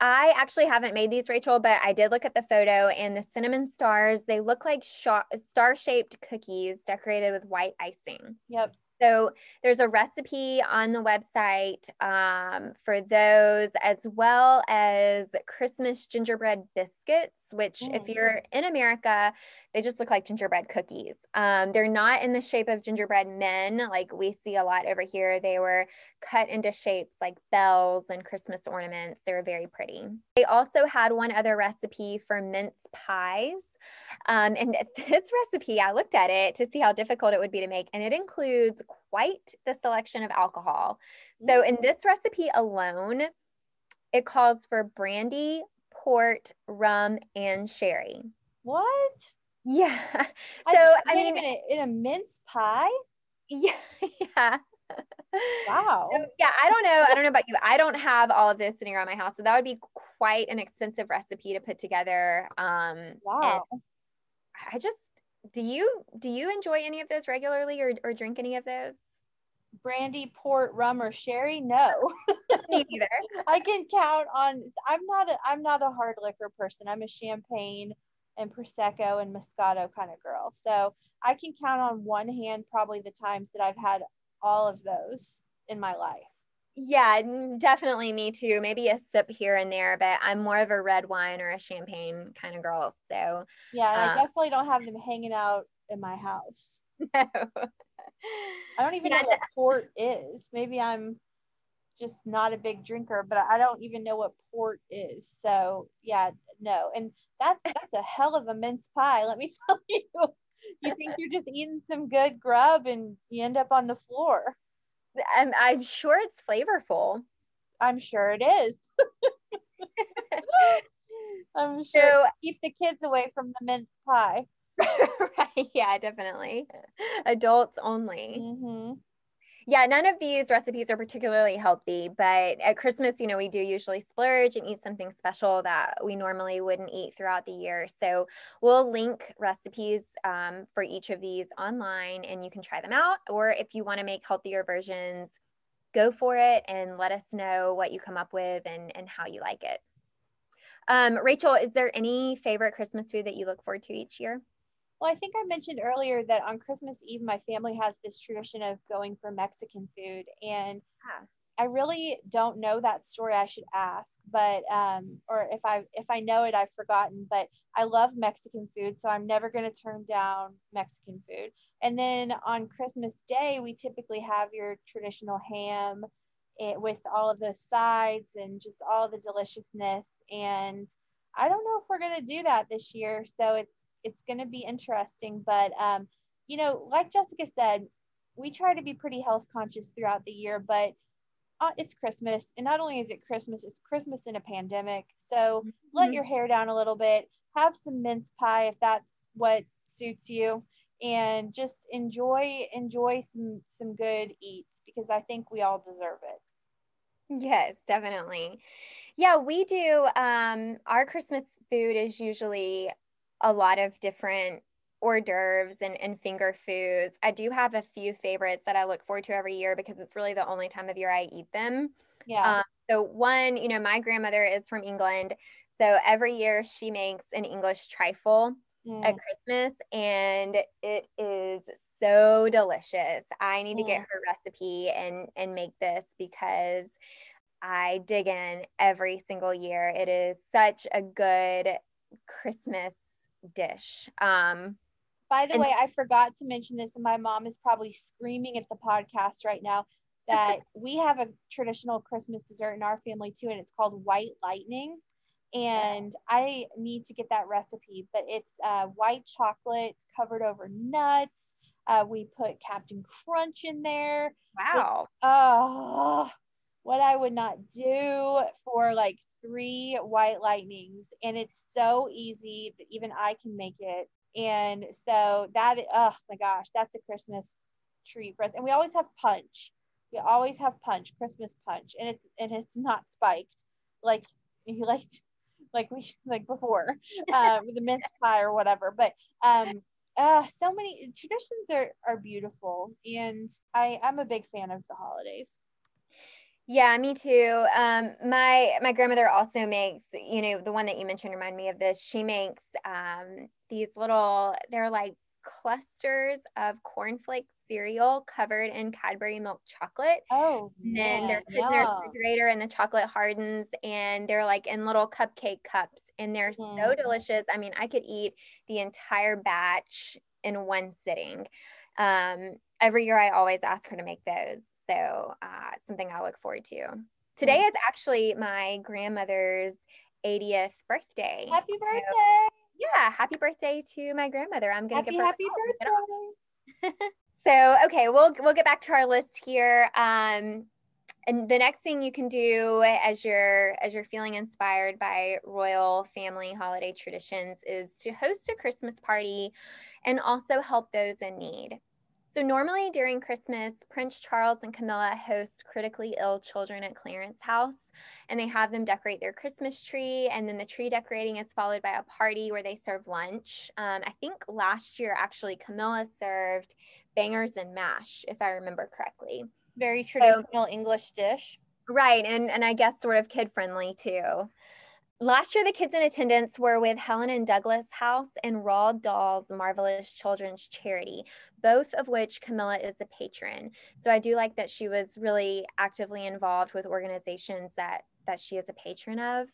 I actually haven't made these, Rachel, but I did look at the photo, and the cinnamon stars they look like star-shaped cookies decorated with white icing. Yep. So there's a recipe on the website um, for those, as well as Christmas gingerbread biscuits, which, mm. if you're in America, they just look like gingerbread cookies. Um, they're not in the shape of gingerbread men like we see a lot over here. They were cut into shapes like bells and Christmas ornaments. They were very pretty. They also had one other recipe for mince pies. Um, and this recipe, I looked at it to see how difficult it would be to make, and it includes quite the selection of alcohol. So, in this recipe alone, it calls for brandy, port, rum, and sherry. What? Yeah. So, I, I mean, in a, in a mince pie? Yeah. Yeah. Wow. So, yeah, I don't know. I don't know about you. I don't have all of this sitting around my house. So that would be quite an expensive recipe to put together. Um wow. I just do you do you enjoy any of those regularly or, or drink any of those? Brandy, port, rum, or sherry? No. Me neither. I can count on I'm not a I'm not a hard liquor person. I'm a champagne and prosecco and moscato kind of girl. So I can count on one hand probably the times that I've had all of those in my life. Yeah, definitely me too. Maybe a sip here and there, but I'm more of a red wine or a champagne kind of girl. So yeah, um, I definitely don't have them hanging out in my house. No. I don't even yeah. know what port is. Maybe I'm just not a big drinker, but I don't even know what port is. So yeah, no. And that's that's a hell of a mince pie, let me tell you. You think you're just eating some good grub and you end up on the floor. I'm, I'm sure it's flavorful. I'm sure it is. I'm sure so, keep the kids away from the mince pie. right. Yeah, definitely. Adults only. Mm-hmm. Yeah, none of these recipes are particularly healthy, but at Christmas, you know, we do usually splurge and eat something special that we normally wouldn't eat throughout the year. So we'll link recipes um, for each of these online and you can try them out. Or if you want to make healthier versions, go for it and let us know what you come up with and, and how you like it. Um, Rachel, is there any favorite Christmas food that you look forward to each year? Well, I think I mentioned earlier that on Christmas Eve, my family has this tradition of going for Mexican food. And yeah. I really don't know that story. I should ask, but um, or if I if I know it, I've forgotten. But I love Mexican food, so I'm never going to turn down Mexican food. And then on Christmas Day, we typically have your traditional ham it, with all of the sides and just all the deliciousness. And I don't know if we're going to do that this year, so it's it's going to be interesting. But, um, you know, like Jessica said, we try to be pretty health conscious throughout the year, but uh, it's Christmas. And not only is it Christmas, it's Christmas in a pandemic. So mm-hmm. let your hair down a little bit, have some mince pie if that's what suits you and just enjoy enjoy some some good eats because I think we all deserve it. Yes, definitely. Yeah, we do. Um, our Christmas food is usually a lot of different hors d'oeuvres and, and finger foods. I do have a few favorites that I look forward to every year because it's really the only time of year I eat them. Yeah. Um, so, one, you know, my grandmother is from England. So every year she makes an English trifle mm. at Christmas and it is so delicious. I need mm. to get mm. her recipe and and make this because I dig in every single year. It is such a good Christmas dish. Um, by the and- way, I forgot to mention this, and my mom is probably screaming at the podcast right now that we have a traditional Christmas dessert in our family too, and it's called White Lightning. And I need to get that recipe, but it's uh, white chocolate covered over nuts. Uh, we put Captain Crunch in there. Wow. Oh, what I would not do for like three white lightnings. And it's so easy that even I can make it. And so that, oh my gosh, that's a Christmas treat for us. And we always have punch. We always have punch, Christmas punch. And it's, and it's not spiked like, like, like we, like before, um, the mince pie or whatever. But, um, uh, so many traditions are, are beautiful and I, I'm a big fan of the holidays. Yeah, me too. Um, my my grandmother also makes, you know, the one that you mentioned remind me of this. She makes um, these little, they're like clusters of cornflake cereal covered in Cadbury milk chocolate. Oh, and then they're put in the refrigerator and the chocolate hardens and they're like in little cupcake cups and they're mm. so delicious. I mean, I could eat the entire batch in one sitting. Um, every year I always ask her to make those. So uh, it's something I'll look forward to. Today is actually my grandmother's 80th birthday. Happy birthday. So, yeah, happy birthday to my grandmother. I'm gonna happy, give her happy birthday. so okay, we'll we'll get back to our list here. Um, and the next thing you can do as you're as you're feeling inspired by royal family holiday traditions is to host a Christmas party and also help those in need. So, normally during Christmas, Prince Charles and Camilla host critically ill children at Clarence House, and they have them decorate their Christmas tree. And then the tree decorating is followed by a party where they serve lunch. Um, I think last year, actually, Camilla served bangers and mash, if I remember correctly. Very traditional so, English dish. Right. And, and I guess sort of kid friendly too. Last year, the kids in attendance were with Helen and Douglas House and Roald Dahl's Marvelous Children's Charity, both of which Camilla is a patron. So I do like that she was really actively involved with organizations that that she is a patron of.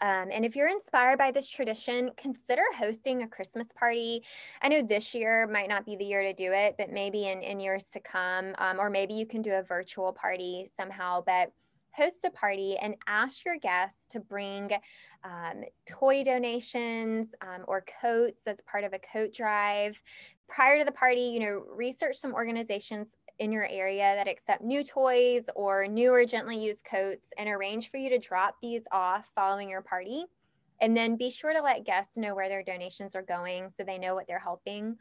Um, and if you're inspired by this tradition, consider hosting a Christmas party. I know this year might not be the year to do it, but maybe in, in years to come, um, or maybe you can do a virtual party somehow. But host a party and ask your guests to bring um, toy donations um, or coats as part of a coat drive. Prior to the party, you know, research some organizations in your area that accept new toys or new or gently used coats and arrange for you to drop these off following your party. And then be sure to let guests know where their donations are going so they know what they're helping.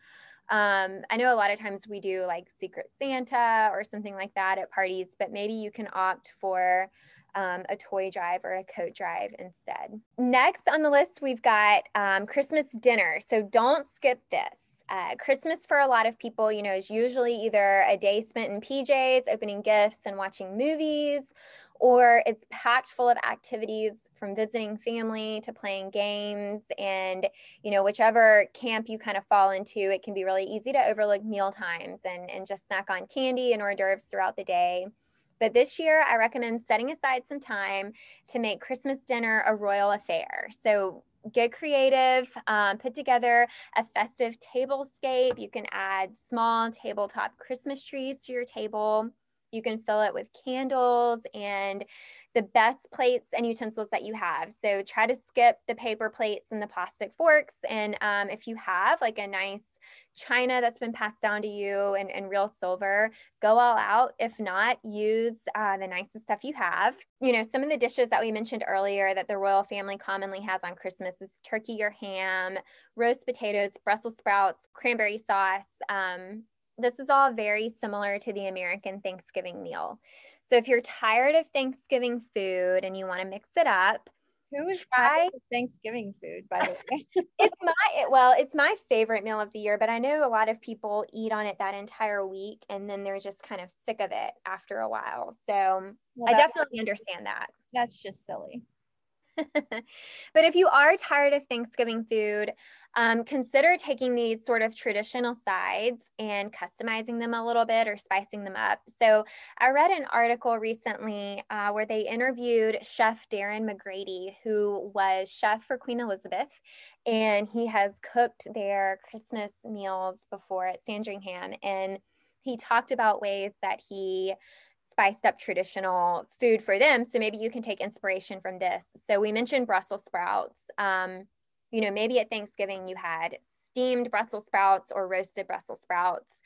Um, I know a lot of times we do like Secret Santa or something like that at parties, but maybe you can opt for um, a toy drive or a coat drive instead. Next on the list, we've got um, Christmas dinner. So don't skip this. Uh, Christmas for a lot of people, you know, is usually either a day spent in PJs, opening gifts and watching movies, or it's packed full of activities from visiting family to playing games and you know whichever camp you kind of fall into it can be really easy to overlook meal times and, and just snack on candy and hors d'oeuvres throughout the day but this year i recommend setting aside some time to make christmas dinner a royal affair so get creative, um, put together a festive tablescape. You can add small tabletop Christmas trees to your table. You can fill it with candles and the best plates and utensils that you have. So try to skip the paper plates and the plastic forks. And um, if you have like a nice china that's been passed down to you and, and real silver, go all out. If not, use uh, the nicest stuff you have. You know, some of the dishes that we mentioned earlier that the royal family commonly has on Christmas is turkey or ham, roast potatoes, Brussels sprouts, cranberry sauce. Um, this is all very similar to the American Thanksgiving meal. So if you're tired of Thanksgiving food and you want to mix it up, Who is Try- try Thanksgiving food, by the way? it's my well, it's my favorite meal of the year, but I know a lot of people eat on it that entire week and then they're just kind of sick of it after a while. So Well, I definitely understand that. That's just silly. but if you are tired of Thanksgiving food, um, consider taking these sort of traditional sides and customizing them a little bit or spicing them up. So, I read an article recently uh, where they interviewed Chef Darren McGrady, who was chef for Queen Elizabeth, and he has cooked their Christmas meals before at Sandringham. And he talked about ways that he spiced up traditional food for them. So maybe you can take inspiration from this. So we mentioned Brussels sprouts. Um, you know, maybe at Thanksgiving you had steamed Brussels sprouts or roasted Brussels sprouts.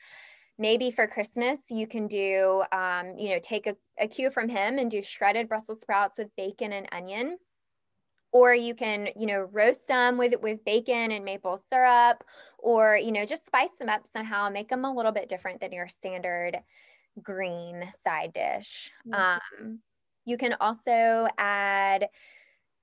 Maybe for Christmas you can do, um, you know, take a, a cue from him and do shredded Brussels sprouts with bacon and onion. Or you can, you know, roast them with with bacon and maple syrup, or you know, just spice them up somehow, make them a little bit different than your standard green side dish. Mhm. Um, you can also add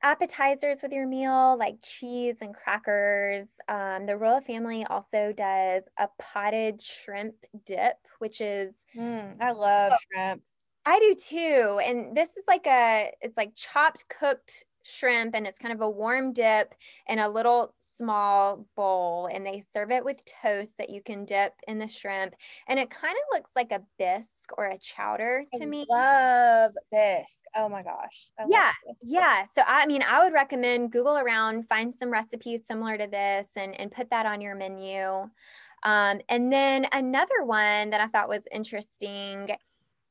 appetizers with your meal, like cheese and crackers. Um, the royal family also does a potted shrimp dip, which is Mm, I love shrimp. I do too. And this is like a it's like chopped cooked shrimp and it's kind of a warm dip in a little small bowl and they serve it with toast that you can dip in the shrimp and it kind of looks like a bisque or a chowder to me. I me. love bisque. Oh my gosh. I Yeah. Yeah, so I mean, I would recommend Google around, find some recipes similar to this, and and put that on your menu. Um, and then another one that I thought was interesting.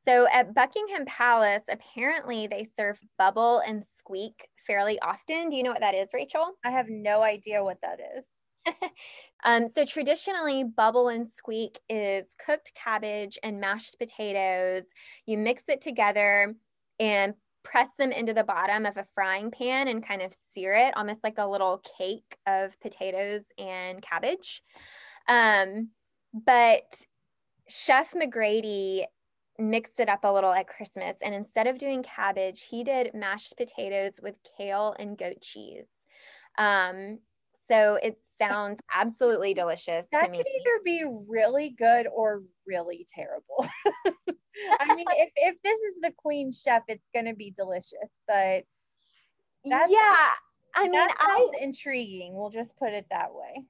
So at Buckingham Palace, apparently they serve bubble and squeak fairly often. Do you know what that is, Rachel? I have no idea what that is. Um, so traditionally, bubble and squeak is cooked cabbage and mashed potatoes. You mix it together and press them into the bottom of a frying pan and kind of sear it, almost like a little cake of potatoes and cabbage. Um, but Chef McGrady mixed it up a little at Christmas, and instead of doing cabbage, he did mashed potatoes with kale and goat cheese. Um, so it sounds absolutely delicious That to me. could either be really good or really terrible. I mean, if, if this is the queen chef, it's going to be delicious. But that's- yeah, I mean, that I intriguing. We'll just put it that way.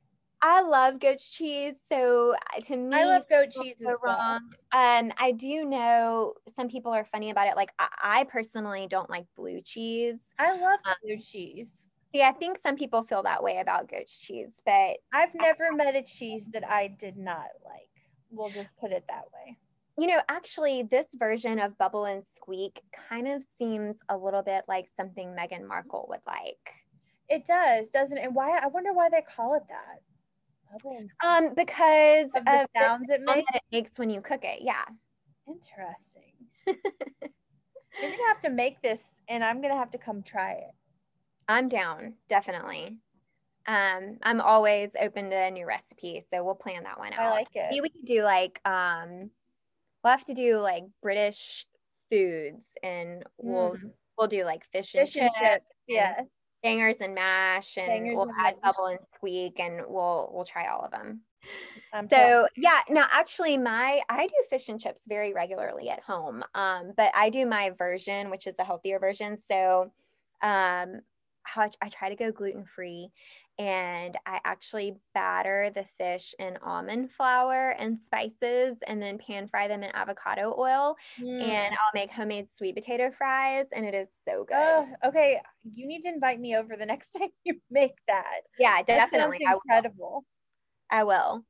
I love goat cheese, so uh, to me, I love goat cheese as well. wrong. Um, I do know some people are funny about it. Like I, I personally don't like blue cheese. I love Um, blue cheese. Yeah, I think some people feel that way about goat cheese, but I've never met a cheese that I did not like. We'll just put it that way. you know, actually, this version of Bubble and Squeak kind of seems a little bit like something Meghan Markle would like. It does, doesn't it? And why? I wonder why they call it that. And. Um, because of the of the sounds it makes. it makes when you cook it. Yeah. Interesting. You're gonna have to make this, and I'm gonna have to come try it. I'm down, definitely. Um, I'm always open to a new recipe, so we'll plan that one out. I like it. Maybe we could do like um we'll have to do like British foods and we'll Mm. we'll do like fish and Fish and chips, chips. Yes. Bangers and mash and Bangers we'll and add mash. bubble and squeak and we'll we'll try all of them. Down. So yeah, now actually my I do fish and chips very regularly at home. Um, but I do my version, which is a healthier version. So um how I, I try to go gluten free and I actually batter the fish in almond flour and spices and then pan fry them in avocado oil Mm. and I'll make homemade sweet potato fries and it is so good. Oh, okay. You need to invite me over the next time you make that. yeah, That sounds definitely. I will. incredible. I will.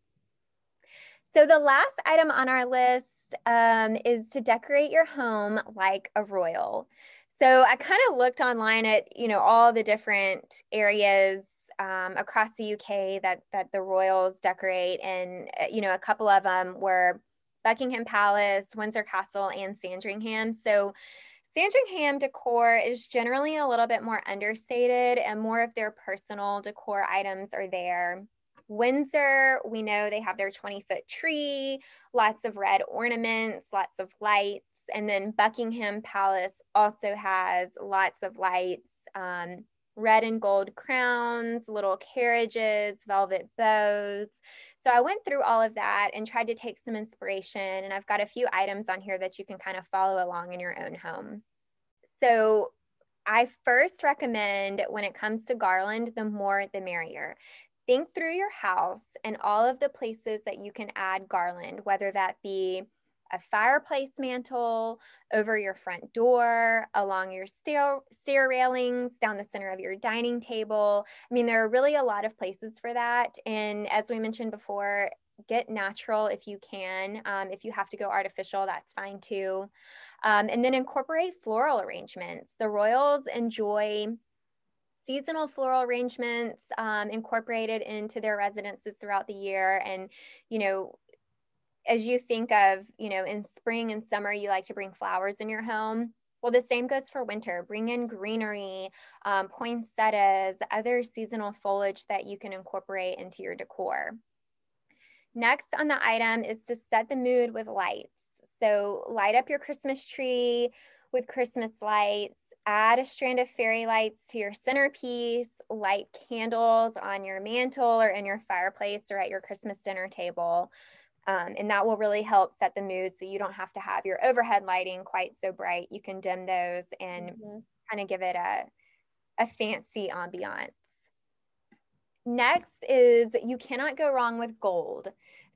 So the last item on our list um, is to decorate your home like a royal. So I kind of looked online at you know all the different areas um, across the UK that that the royals decorate, and uh, you know a couple of them were Buckingham Palace, Windsor Castle, and Sandringham. So Sandringham decor is generally a little bit more understated, and more of their personal decor items are there. Windsor, we know they have their 20 foot tree, lots of red ornaments, lots of lights. Lights. And then Buckingham Palace also has lots of lights. Um, red and gold crowns, little carriages, velvet bows. So I went through all of that and tried to take some inspiration. And I've got a few items on here that you can kind of follow along in your own home. So I first recommend when it comes to garland, the more the merrier. Think through your house and all of the places that you can add garland, whether that be a fireplace mantle over your front door, along your stair, stair railings, down the center of your dining table. I mean, there are really a lot of places for that. And as we mentioned before, get natural if you can. Um, if you have to go artificial, that's fine too. Um, and then incorporate floral arrangements. The Royals enjoy seasonal floral arrangements um, incorporated into their residences throughout the year. And, you know, as you think of, you know, in spring and summer, you like to bring flowers in your home. Well, the same goes for winter. Bring in greenery, um, poinsettias, other seasonal foliage that you can incorporate into your decor. Next on the item is to set the mood with lights. So light up your Christmas tree with Christmas lights, add a strand of fairy lights to your centerpiece, light candles on your mantle or in your fireplace or at your Christmas dinner table. Um, and that will really help set the mood so you don't have to have your overhead lighting quite so bright. You can dim those and mm-hmm. kind of give it a, a fancy ambiance. Next is you cannot go wrong with gold.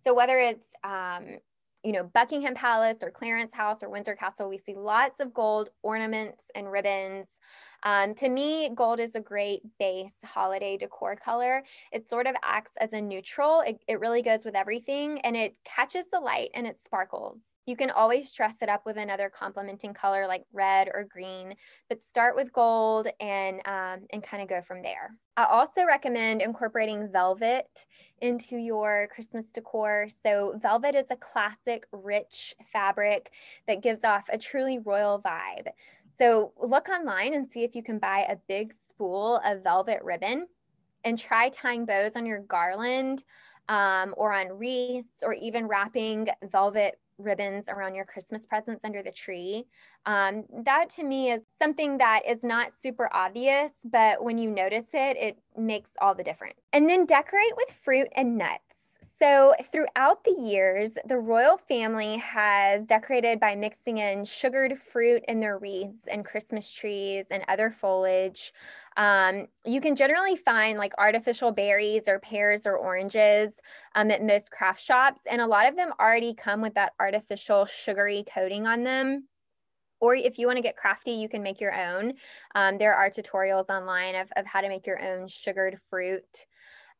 So whether it's um, you know, Buckingham Palace or Clarence House or Windsor Castle, we see lots of gold ornaments and ribbons. Um, to me, gold is a great base holiday decor color. It sort of acts as a neutral. It, it really goes with everything and it catches the light and it sparkles. You can always dress it up with another complementing color like red or green, but start with gold and, um, and kind of go from there. I also recommend incorporating velvet into your Christmas decor. So velvet is a classic rich fabric that gives off a truly royal vibe. So look online and see if you can buy a big spool of velvet ribbon and try tying bows on your garland um, or on wreaths or even wrapping velvet ribbons around your Christmas presents under the tree. Um, that to me is something that is not super obvious, but when you notice it, it makes all the difference. And then decorate with fruit and nuts. So, throughout the years, the royal family has decorated by mixing in sugared fruit in their wreaths and Christmas trees and other foliage. Um, you can generally find like artificial berries or pears or oranges um, at most craft shops, and a lot of them already come with that artificial sugary coating on them or if you want to get crafty, you can make your own. Um, there are tutorials online of, of how to make your own sugared fruit.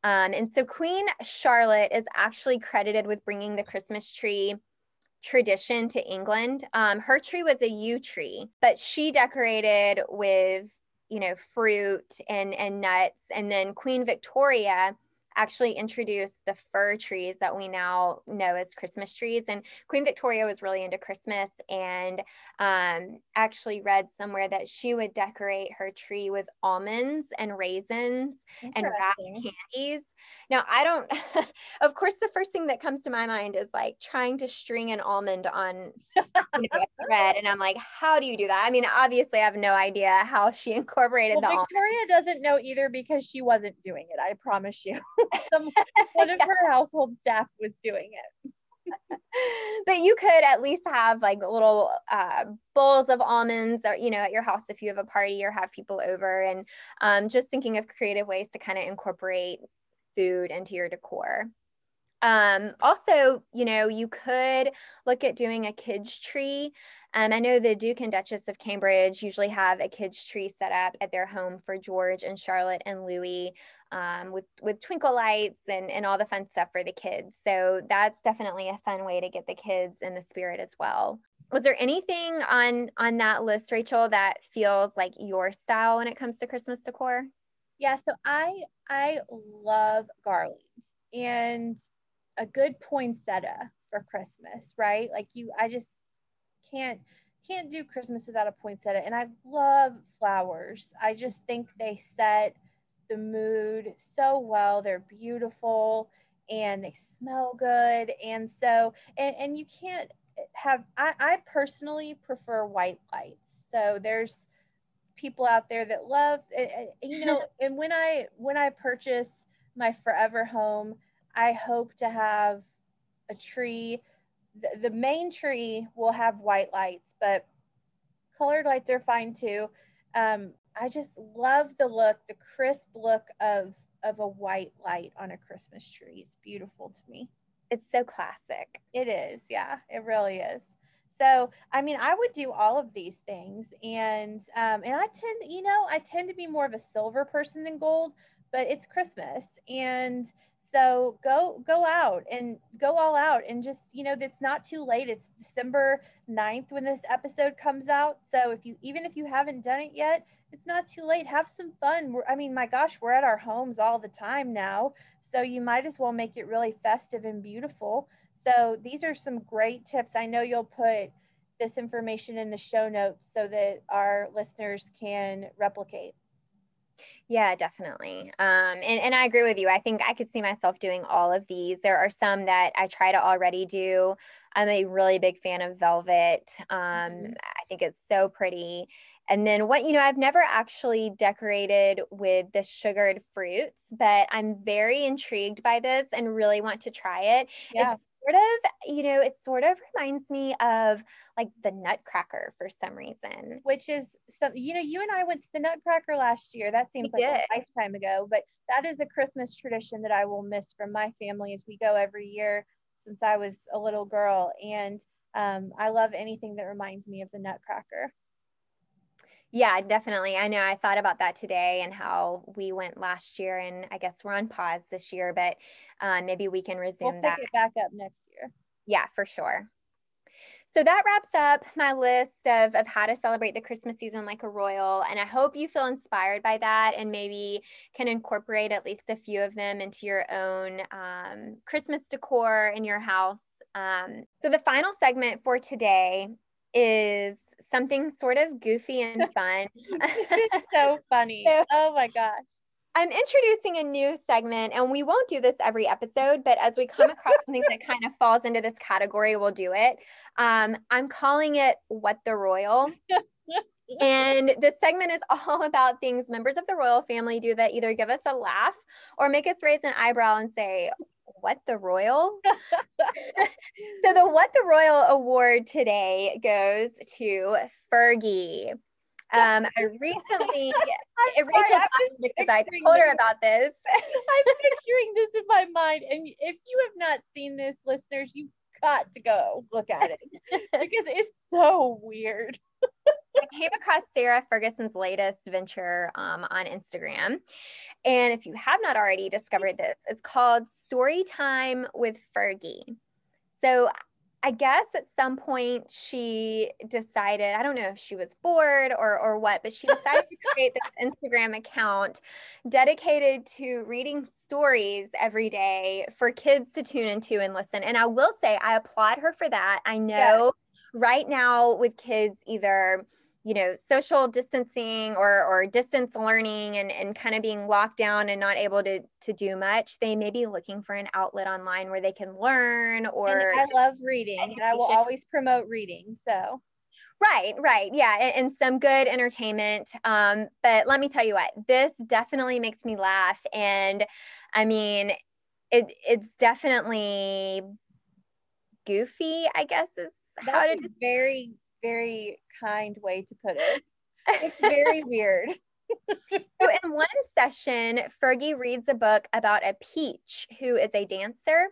Um, and so Queen Charlotte is actually credited with bringing the Christmas tree tradition to England. Um, her tree was a yew tree, but she decorated with, you know, fruit and, and nuts. And then Queen Victoria actually introduced the fir trees that we now know as Christmas trees. And Queen Victoria was really into Christmas and um, actually read somewhere that she would decorate her tree with almonds and raisins and wrapped candies. Now, I don't, of course, the first thing that comes to my mind is like trying to string an almond on you know, a thread. And I'm like, how do you do that? I mean, obviously, I have no idea how she incorporated well, the Victoria almond. doesn't know either because she wasn't doing it. I promise you. Some, one of her household staff was doing it. but you could at least have like little uh, bowls of almonds or you know at your house if you have a party or have people over and um, just thinking of creative ways to kind of incorporate food into your decor. Um, also, you know, you could look at doing a kids tree. And I know the Duke and Duchess of Cambridge usually have a kids tree set up at their home for George and Charlotte and Louis um, with, with twinkle lights and, and all the fun stuff for the kids. So that's definitely a fun way to get the kids in the spirit as well. Was there anything on on that list, Rachel, that feels like your style when it comes to Christmas decor? Yeah, so I I love garland and a good poinsettia for Christmas, right? Like you I just can't can't do Christmas without a poinsettia and I love flowers. I just think they set the mood so well. They're beautiful and they smell good and so and and you can't have I, I personally prefer white lights. So there's people out there that love you know and when I when I purchase my forever home, I hope to have a tree. The, the main tree will have white lights, but colored lights are fine too. Um, I just love the look, the crisp look of of a white light on a Christmas tree. It's beautiful to me. It's so classic. It is. Yeah, it really is. So, I mean, I would do all of these things, and um, and I tend, you know, I tend to be more of a silver person than gold, but it's Christmas, and so go go out and go all out and just you know it's not too late. It's december 9th when this episode comes out. So if you even if you haven't done it yet it's not too late. Have some fun. We're, i mean my gosh we're at our homes all the time now. So you might as well make it really festive and beautiful. So these are some great tips. I know you'll put this information in the show notes so that our listeners can replicate yeah, definitely. Um, and, and I agree with you. I think I could see myself doing all of these. There are some that I try to already do. I'm a really big fan of velvet. Um, mm-hmm. I think it's so pretty. And then what, you know, I've never actually decorated with the sugared fruits, but I'm very intrigued by this and really want to try it. Yeah. It's sort of, you know, it sort of reminds me of like the Nutcracker for some reason. Which is so, you know, you and I went to the Nutcracker last year. That seems like a lifetime ago, but that is a Christmas tradition that I will miss from my family as we go every year since I was a little girl. And um, I love anything that reminds me of the Nutcracker. Yeah, definitely. I know I thought about that today and how we went last year, and I guess we're on pause this year, but uh, maybe we can resume we'll that. it back up next year. Yeah, for sure. So that wraps up my list of, of how to celebrate the Christmas season like a royal. And I hope you feel inspired by that and maybe can incorporate at least a few of them into your own um, Christmas decor in your house. Um, so the final segment for today is something sort of goofy and fun. it's so funny. So, oh my gosh. I'm introducing a new segment, and we won't do this every episode, but as we come across something that kind of falls into this category, we'll do it. Um, I'm calling it What the Royal. and this segment is all about things members of the royal family do that either give us a laugh or make us raise an eyebrow and say, what the Royal? so the What the Royal award today goes to Fergie. Um, I recently, Rachel because I told her about this. I'm picturing this in my mind, and if you have not seen this, listeners, you've got to go look at it because it's so weird. I came across Sarah Ferguson's latest venture um, on Instagram. And if you have not already discovered this, it's called Story Time with Fergie. So I guess at some point she decided, I don't know if she was bored or, or what, but she decided to create this Instagram account dedicated to reading stories every day for kids to tune into and listen. And I will say, I applaud her for that. I know right now with kids, either you know social distancing or or distance learning and and kind of being locked down and not able to to do much they may be looking for an outlet online where they can learn or and i love reading education. and i will always promote reading so Right, right. Yeah. And, and, some good entertainment. Um, but let me tell you what, this definitely makes me laugh. And I mean, it, it's definitely goofy, I guess is That's how to very very kind way to put it. It's very weird. so in one session, Fergie reads a book about a peach who is a dancer.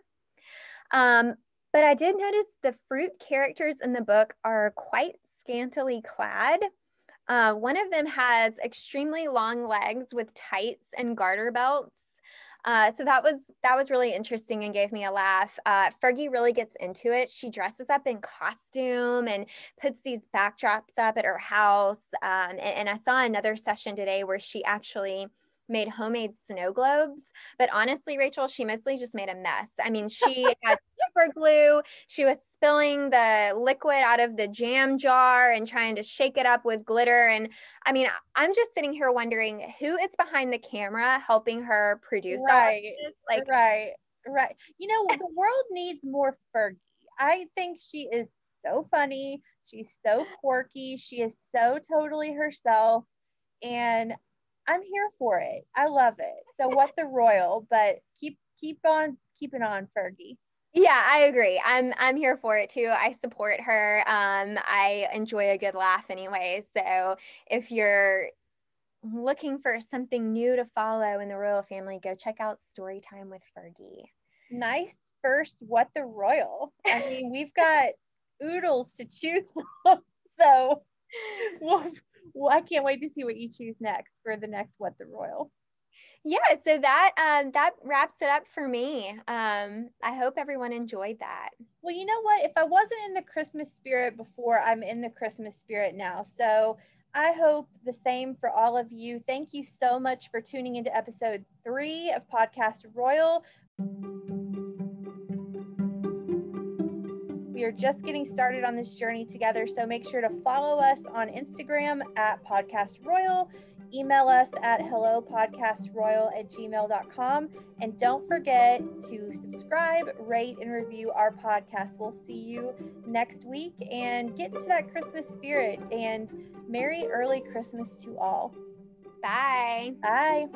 Um, but I did notice the fruit characters in the book are quite scantily clad. Uh, one of them has extremely long legs with tights and garter belts. Uh, so that was that was really interesting and gave me a laugh. Uh, Fergie really gets into it. She dresses up in costume and puts these backdrops up at her house. Um, and, and I saw another session today where she actually made homemade snow globes. But honestly, Rachel, she mostly just made a mess. I mean, she had super glue. She was spilling the liquid out of the jam jar and trying to shake it up with glitter. And I mean, I'm just sitting here wondering who is behind the camera helping her produce right. Like, right, right. You know, the world needs more Fergie. I think she is so funny. She's so quirky. She is so totally herself. And I'm here for it. I love it. So what the royal, but keep keep on keeping on, Fergie. Yeah, I agree. I'm I'm here for it too. I support her. Um, I enjoy a good laugh anyway. So if you're looking for something new to follow in the royal family, go check out Storytime with Fergie. Nice first what the royal. I mean, we've got oodles to choose from. So well, well, I can't wait to see what you choose next for the next what the royal. Yeah, so that um, that wraps it up for me. Um, I hope everyone enjoyed that. Well, you know what? If I wasn't in the Christmas spirit before, I'm in the Christmas spirit now. So I hope the same for all of you. Thank you so much for tuning into episode three of Podcast Royal. We are just getting started on this journey together, so make sure to follow us on Instagram at Podcast Royal. Email us at hellopodcastroyal at gmail.com. And don't forget to subscribe, rate, and review our podcast. We'll see you next week and get into that Christmas spirit. And Merry early Christmas to all. Bye. Bye.